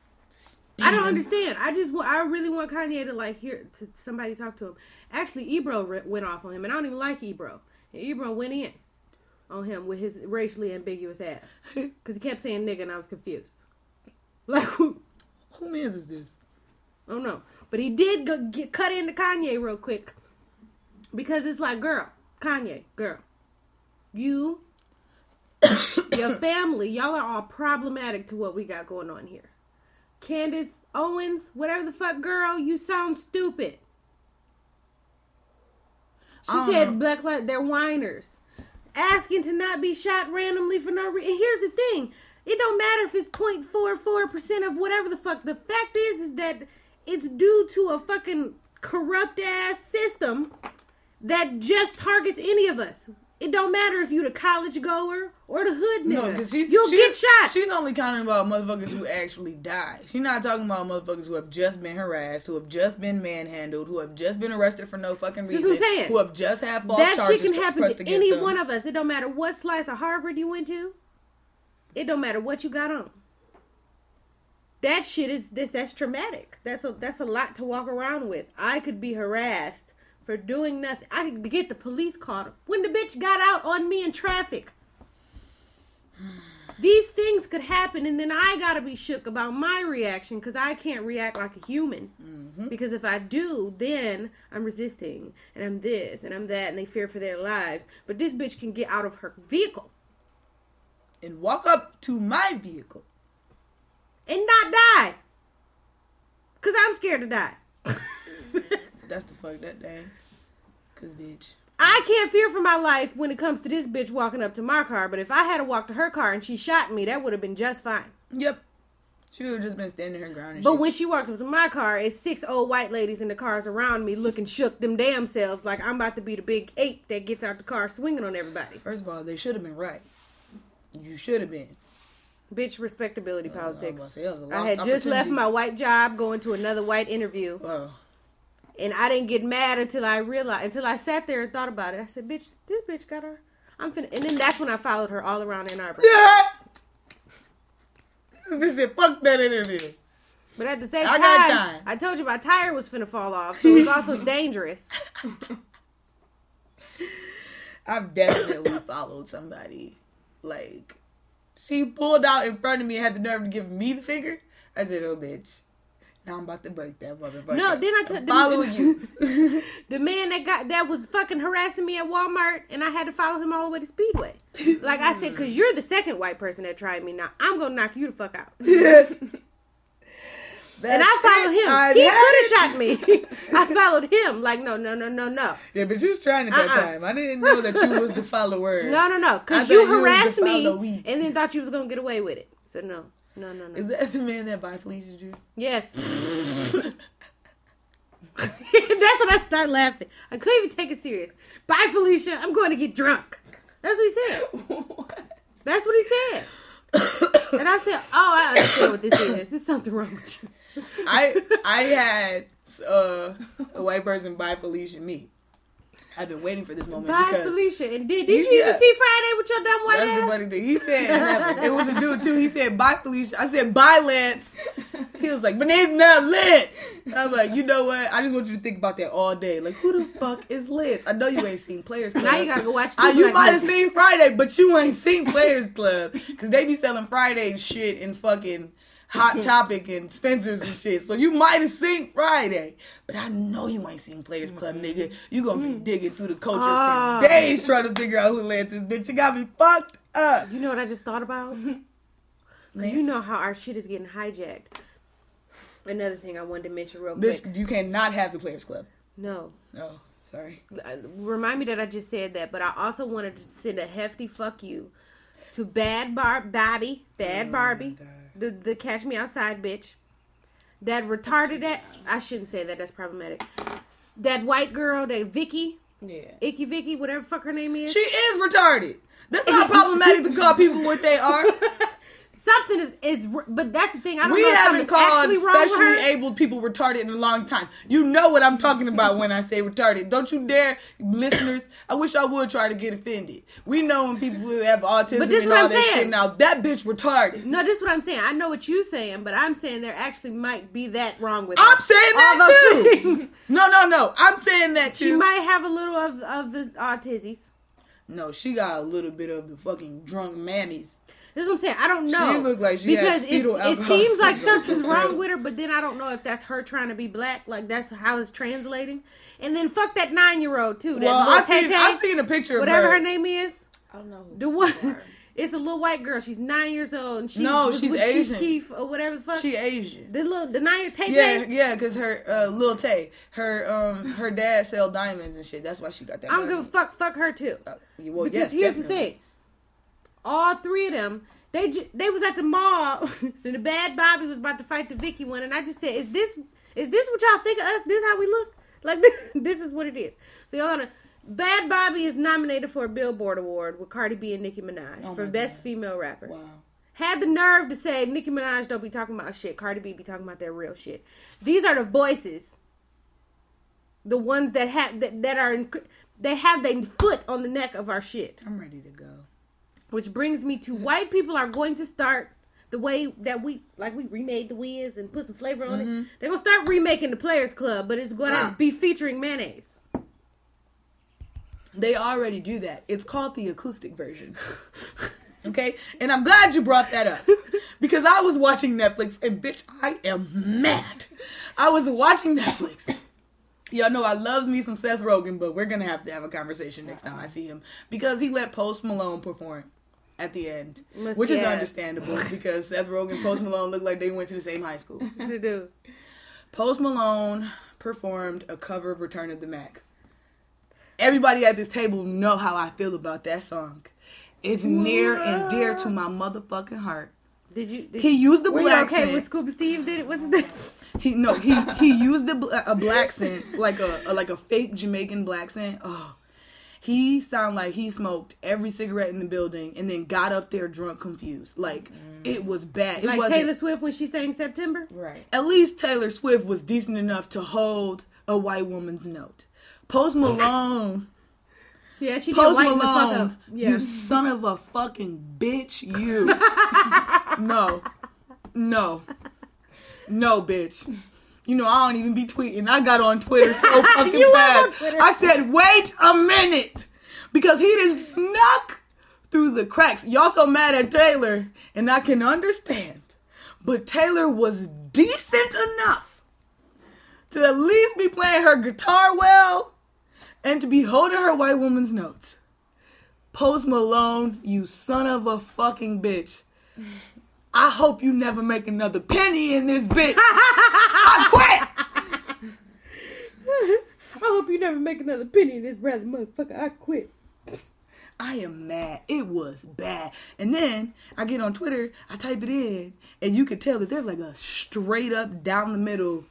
I don't understand. I just I really want Kanye to like hear to somebody talk to him. Actually, Ebro went off on him, and I don't even like Ebro. And Ebro went in on him with his racially ambiguous ass because he kept saying nigga, and I was confused. Like who? Who man's is this? I don't know, but he did go, get cut into Kanye real quick because it's like, girl, Kanye, girl, you, your family, y'all are all problematic to what we got going on here. Candace Owens, whatever the fuck, girl, you sound stupid. She don't said black lives, they're whiners. Asking to not be shot randomly for no reason. And here's the thing. It don't matter if it's 0.44% of whatever the fuck. The fact is, is that it's due to a fucking corrupt ass system that just targets any of us. It don't matter if you the college goer or the hood nigga. No, because she, You'll she- get shot. She's only counting about motherfuckers who actually die. She's not talking about motherfuckers who have just been harassed, who have just been manhandled, who have just been arrested for no fucking reason. That's what I'm saying. who have just had false that charges That shit can happen to any them. one of us. It don't matter what slice of Harvard you went to. It don't matter what you got on. That shit is this. That's traumatic. That's a that's a lot to walk around with. I could be harassed for doing nothing. I could get the police called when the bitch got out on me in traffic. These things could happen, and then I gotta be shook about my reaction because I can't react like a human. Mm-hmm. Because if I do, then I'm resisting, and I'm this, and I'm that, and they fear for their lives. But this bitch can get out of her vehicle and walk up to my vehicle. and not die. Because I'm scared to die. That's the fuck that day. Cause bitch. I can't fear for my life when it comes to this bitch walking up to my car, but if I had to walk to her car and she shot me, that would have been just fine. Yep. She would have just been standing her ground. And But shit. when she walked up to my car, it's six old white ladies in the cars around me looking shook them damn selves like I'm about to be the big ape that gets out the car swinging on everybody. First of all, they should have been right. You should have been. Bitch, respectability Uh, I politics. to say, that was a I had just left my white job going to another white interview, Wow. And I didn't get mad until I realized, until I sat there and thought about it. I said, bitch, this bitch got her. I'm finna, and then that's when I followed her all around Ann Arbor. Yeah. This bitch said, fuck that interview. But at the same I time. I told you my tire was finna fall off, so it's also dangerous. I've definitely followed somebody. Like, she pulled out in front of me and had the nerve to give me the finger. I said, oh, bitch. Now I'm about to break that motherfucker. No, then I took the- following you. The man that got that was fucking harassing me at Walmart, and I had to follow him all the way to Speedway. Like I said, because you're the second white person that tried me. Now I'm gonna knock you the fuck out. And I followed him. I he could have shot me. I followed him. Like no, no, no, no, no, Yeah, but you was trying at that Uh-uh. time. I didn't know that you was the follower. no, no, no. Because you harassed me and then thought you was gonna get away with it. So no, no, no, no. Is that the man that by Felicia Drew? Yes. That's when I start laughing. I couldn't even take it serious. Bye, Felicia. I'm going to get drunk. That's what he said. That's what he said. And I said, "Oh, I understand what this is. There's something wrong with you." I I had uh, a white person buy Felicia me. I've been waiting for this moment Bye, Felicia. And did, did you even yeah. see Friday with your dumb white That's the funny thing. He said it was a dude too. He said bye Felicia. I said bye Lance. He was like, my name's not Lance. I'm like, you know what? I just want you to think about that all day. Like, who the fuck is Lance? I know you ain't seen Players Club. Now you gotta go watch two Uh, you might have seen Friday, but you ain't seen Players Club because they be selling Friday shit in fucking Hot Topic and Spencer's and shit. So you might have seen Friday, but I know you ain't seen Players Club, nigga. You gonna be digging through the culture Ah. for days trying to figure out who Lance is, bitch. You got me fucked up. You know what I just thought about? Because you know how our shit is getting hijacked. Another thing I wanted to mention real quick. You cannot have the Players Club. No. Oh, sorry. Remind me that I just said that, but I also wanted to send a hefty fuck you to Bad Bar Bobby, Bad Barbie, the the Catch Me Outside bitch. That retarded that I shouldn't say that. That's problematic. That white girl, that Vicky, Yeah. Icky Vicky, whatever fuck her name is. She is retarded. That's not problematic to call people what they are. Something is is, but that's the thing. I don't We know if haven't called actually wrong with specially able people retarded in a long time. You know what I'm talking about when I say retarded. Don't you dare, listeners. I wish I would try to get offended. We know when people who have autism But this and all I'm that saying. shit now. That bitch retarded. No, this is what I'm saying. I know what you're saying, but I'm saying there actually might be that wrong with I'm saying All that too. things. No, no, no. I'm saying that She might have a little of of the autisms. no, she got a little bit of the fucking drunk mammies. This is what I'm saying. I don't know. She look like she because has fetal it seems like something's wrong with her, but then I don't know if that's her trying to be black. Like that's how it's translating. And then fuck that nine year old too. That Well, I seen, Tay-Tay, I seen a picture whatever of her name is. I don't know. Who The one. It's a little white girl. She's nine years old, and she No, was she's with Chief Asian. Keef or whatever the fuck. She Asian. the little the nine year Tay Yeah, yeah, because her uh, Lil Tay, her um, her dad sell diamonds and shit. That's why she got that. I don't money. give a fuck. Fuck her too. Uh, well, Because yes, here's definitely. the thing. All three of them, they ju- they was at the mall, and the bad Bobby was about to fight the Vicky one, and I just said, "Is this is this what y'all think of us? This how we look? Like this, this is what it is." So y'all gonna. Bad Bobby is nominated for a Billboard Award with Cardi B and Nicki Minaj Oh for Best God. Female Rapper. Wow. Had the nerve to say Nicki Minaj don't be talking about shit. Cardi B be talking about their real shit. These are the voices, the ones that have that, that are in, they have their foot on the neck of our shit. I'm ready to go. Which brings me to white people are going to start the way that we like we remade the Wiz and put some flavor on it. They're gonna start remaking the Players Club, but it's gonna Ah. be featuring mayonnaise. They already do that. It's called the acoustic version. Okay? And I'm glad you brought that up. Because I was watching Netflix and bitch, I am mad. I was watching Netflix. Y'all know I loves me some Seth Rogen, but we're gonna have to have a conversation next time I see him. Because he let Post Malone perform at the end. Must- which is yes. understandable because Seth Rogen and Post Malone look like they went to the same high school. to do. Post Malone performed a cover of Return of the Mack. Everybody at this table know how I feel about that song. It's near and dear to my motherfucking heart. Did you? Did He used the black okay when Scuba Steve did it? What's name? He no, he he used the a black scent like a, a like a fake Jamaican black scent. Oh, he sounded like he smoked every cigarette in the building and then got up there drunk, confused. Like mm. it was bad. It Like wasn't- Taylor Swift when she sang September. Right. at least Taylor Swift was decent enough to hold a white woman's note. Post Malone, Yeah, she did Post whiten the fuck up. Malone, Yeah. you son of a fucking bitch, you. no, no, no, bitch. You know I don't even be tweeting. I got on Twitter so fucking fast. Twitter. I said, wait a minute, because he didn't snuck through the cracks. Y'all so mad at Taylor, and I can understand. But Taylor was decent enough to at least be playing her guitar well and to be holding her white woman's notes. Post Malone, you son of a fucking bitch. I hope you never make another penny in this bitch. I quit. I hope you never make another penny in this brother motherfucker. I quit. I am mad. It was bad. And then I get on Twitter, I type it in, and you could tell that there's like a straight up down the middle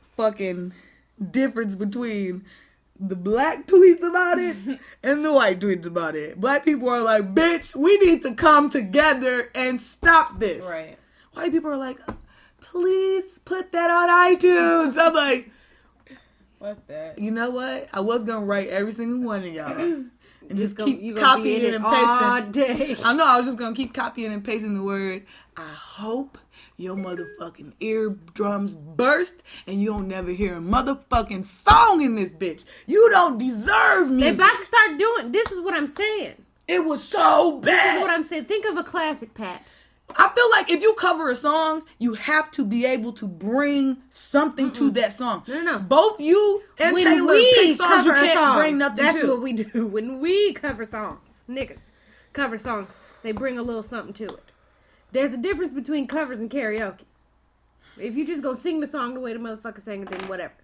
fucking difference between the black tweets about it and the white tweets about it. Black people are like, bitch, we need to come together and stop this. Right. White people are like, please put that on iTunes. I'm like, Fuck that. You know what? I was gonna write every single one of y'all and just Go- keep gonna be copying and all pasting. day. I know I was just gonna keep copying and pasting the word. I hope your motherfucking eardrums burst and you don't never hear a motherfucking song in this bitch. You don't deserve They music. about to start doing. This is what I'm saying. it was so bad. This is what I'm saying. Think of a classic, Pat. I feel like if you cover a song, you have to be able to bring something to that song. No, no, no. Both you and when Taylor we songs you cover a can't song, bring nothing that's to. what we do. When we cover songs, niggas cover songs, they bring a little something to it. There's a difference between covers and karaoke. If you just go sing the song the way the motherfucker sang it, then whatever.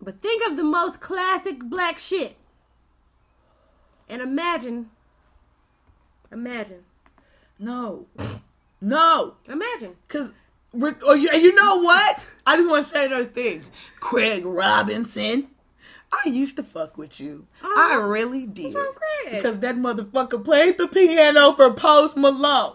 But think of the most classic black shit. And imagine, imagine, no, no, imagine. because. Or oh, you, you know what? I just want to say another thing. Craig Robinson, I used to fuck with you. Uh-huh. I really did. wrong Craig? Because that motherfucker played the piano for Post Malone.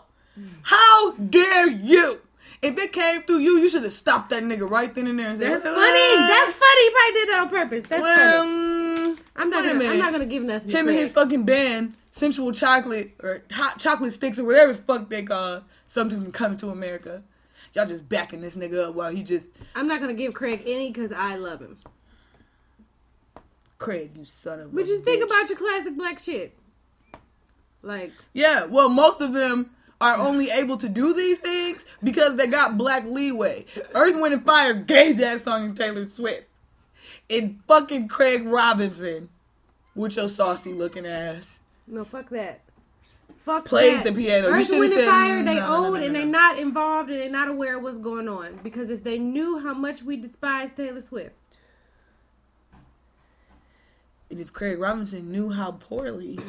How dare you? If it came through you, you should have stopped that nigga right then and there and said, That's funny. That's funny. He probably did that on purpose. That's funny. well, mm, I'm not gonna. I'm not gonna give nothing. to him and his fucking band, Sensual Chocolate or Hot Chocolate Sticks or whatever the fuck they call something from Coming to America. Y'all just backing this nigga up while he just I'm not gonna give Craig any because I love him. Craig, you son of a But just think about your classic black shit. Like, Yeah, well, most of them are only able to do these things because they got black leeway. Earth, Wind, and Fire gave that song to Taylor Swift. And fucking Craig Robinson, with your saucy looking ass. no, fuck that. Fuck Plays that. the piano. Earth, Wind, and said, Fire, mm, they no, no, no, old no, and they not involved and they not aware of what's going on. Because if they knew how much we despise Taylor Swift, And if Craig Robinson knew how poorly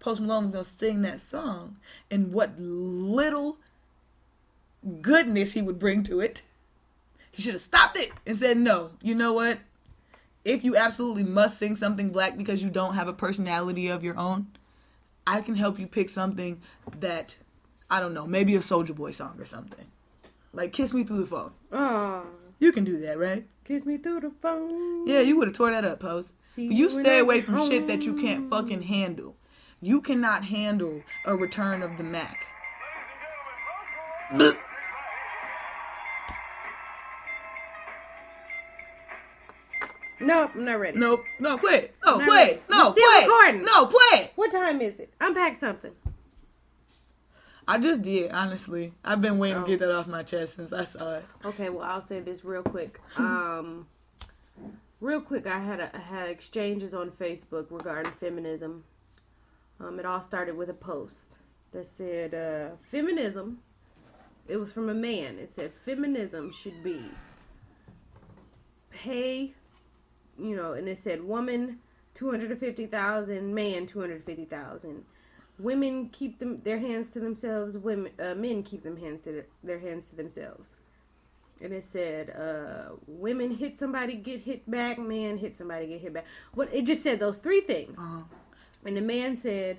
Post Malone was gonna sing that song and what little goodness he would bring to it, he should have stopped it and said, No, you know what? If you absolutely must sing something black because you don't have a personality of your own, I can help you pick something that I don't know, maybe a Soulja Boy song or something. Like Kiss Me Through the Phone. oh, You can do that, right? kiss me through the phone. Yeah, you would have tore that up, Post. You you stay away from shit that you can't fucking handle. You cannot handle a return of the Mack. Blech. Nope, I'm not ready. Nope. No, play it. No, Not play ready. it. No, We're still play it. recording. No, play it. What time is it? Unpack something. I just did, honestly. I've been waiting Oh. to get that off my chest since I saw it. Okay, well, I'll say this real quick. Um, real quick, I had a, I had exchanges on Facebook regarding feminism. Um, it all started with a post that said, uh, "Feminism." It was from a man. It said, "Feminism should be pay, you know," and it said, "Woman, two hundred and fifty thousand, man, two hundred fifty thousand. Women keep them their hands to themselves. Women, uh, men keep them hands to their, hands to themselves and it said uh women hit somebody get hit back man hit somebody get hit back what it just said those three things Uh-huh. And the man said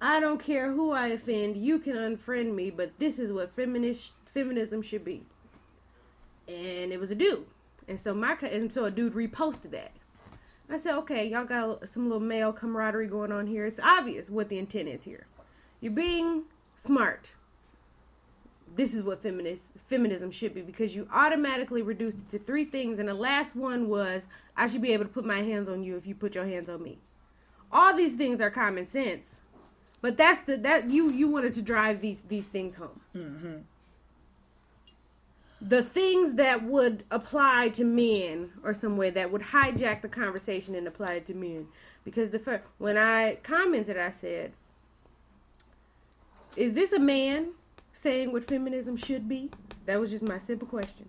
i don't care who i offend you can unfriend me but this is what feminist feminism should be. And it was a dude. And so my and so a dude reposted that. I said okay y'all got some little male camaraderie going on here. It's obvious what the intent is here. You're being smart. This is what feminist feminism should be because you automatically reduced it to three things and the last one was i should be able to put my hands on you if you put your hands on me all these things are common sense but that's the that you you wanted to drive these these things home mm-hmm. the things that would apply to men or some way that would hijack the conversation and apply it to men because the first when i commented i said is this a man saying what feminism should be? That was just my simple question.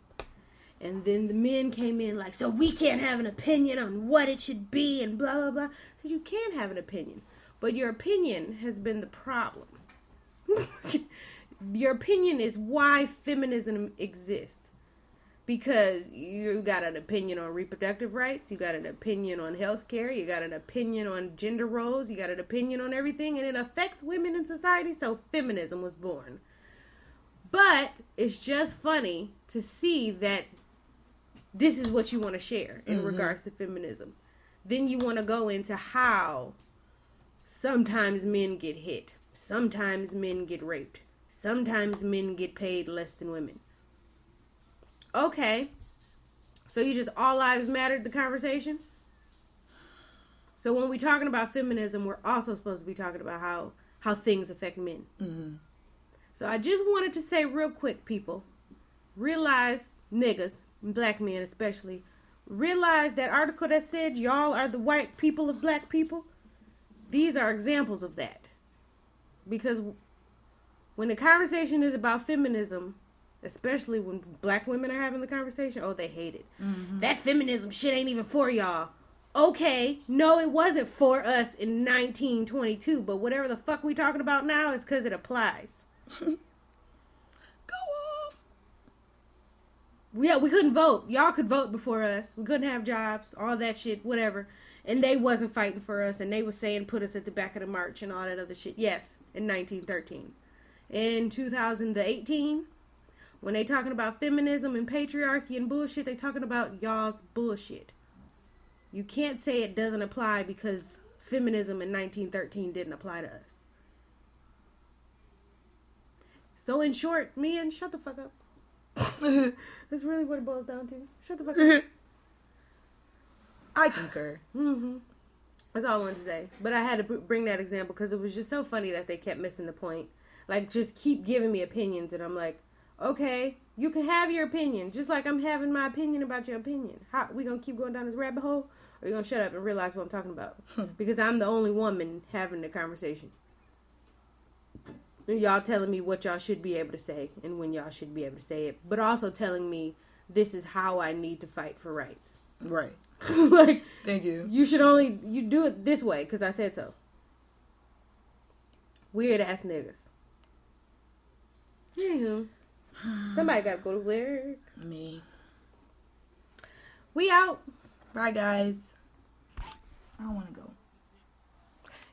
And then the men came in like, so we can't have an opinion on what it should be and blah blah blah. So you can have an opinion, but your opinion has been the problem. your opinion is why feminism exists. Because you got an opinion on reproductive rights, you got an opinion on health care, you got an opinion on gender roles, you got an opinion on everything, and it affects women in society, so feminism was born. But it's just funny to see that this is what you want to share in regards to feminism. Then you want to go into how sometimes men get hit, sometimes men get raped, sometimes men get paid less than women. Okay. So you just all lives mattered the conversation? So when we're talking about feminism, we're also supposed to be talking about how how things affect men. Mm-hmm. So I just wanted to say real quick, people, realize niggas, black men especially, realize that article that said y'all are the white people of black people. These are examples of that. Because when the conversation is about feminism, especially when black women are having the conversation, oh, they hate it. Mm-hmm. That feminism shit ain't even for y'all. Okay, no, it wasn't for us in 1922, but whatever the fuck we talking about now is because it applies. Go off. Yeah, we couldn't vote. Y'all could vote before us. We couldn't have jobs, all that shit, whatever. And they wasn't fighting for us, and they was saying put us at the back of the march and all that other shit. Yes, in 1913. In 2018, when they talking about feminism and patriarchy and bullshit, they talking about y'all's bullshit. You can't say it doesn't apply because feminism in 1913 didn't apply to us. So in short, man, shut the fuck up. That's really what it boils down to. Shut the fuck up. I concur. hmm That's all I wanted to say. But I had to bring that example because it was just so funny that they kept missing the point. Like, just keep giving me opinions, and I'm like, okay, you can have your opinion, just like I'm having my opinion about your opinion. How we gonna keep going down this rabbit hole, or you gonna shut up and realize what I'm talking about? because I'm the only woman having the conversation. Y'all telling me what y'all should be able to say and when y'all should be able to say it, but also telling me this is how I need to fight for rights. Right. like Thank you. you should only you do it this way because I said so. Weird ass niggas. Anywho, somebody got to go to work. Me. We out. Bye, guys. I don't want to go.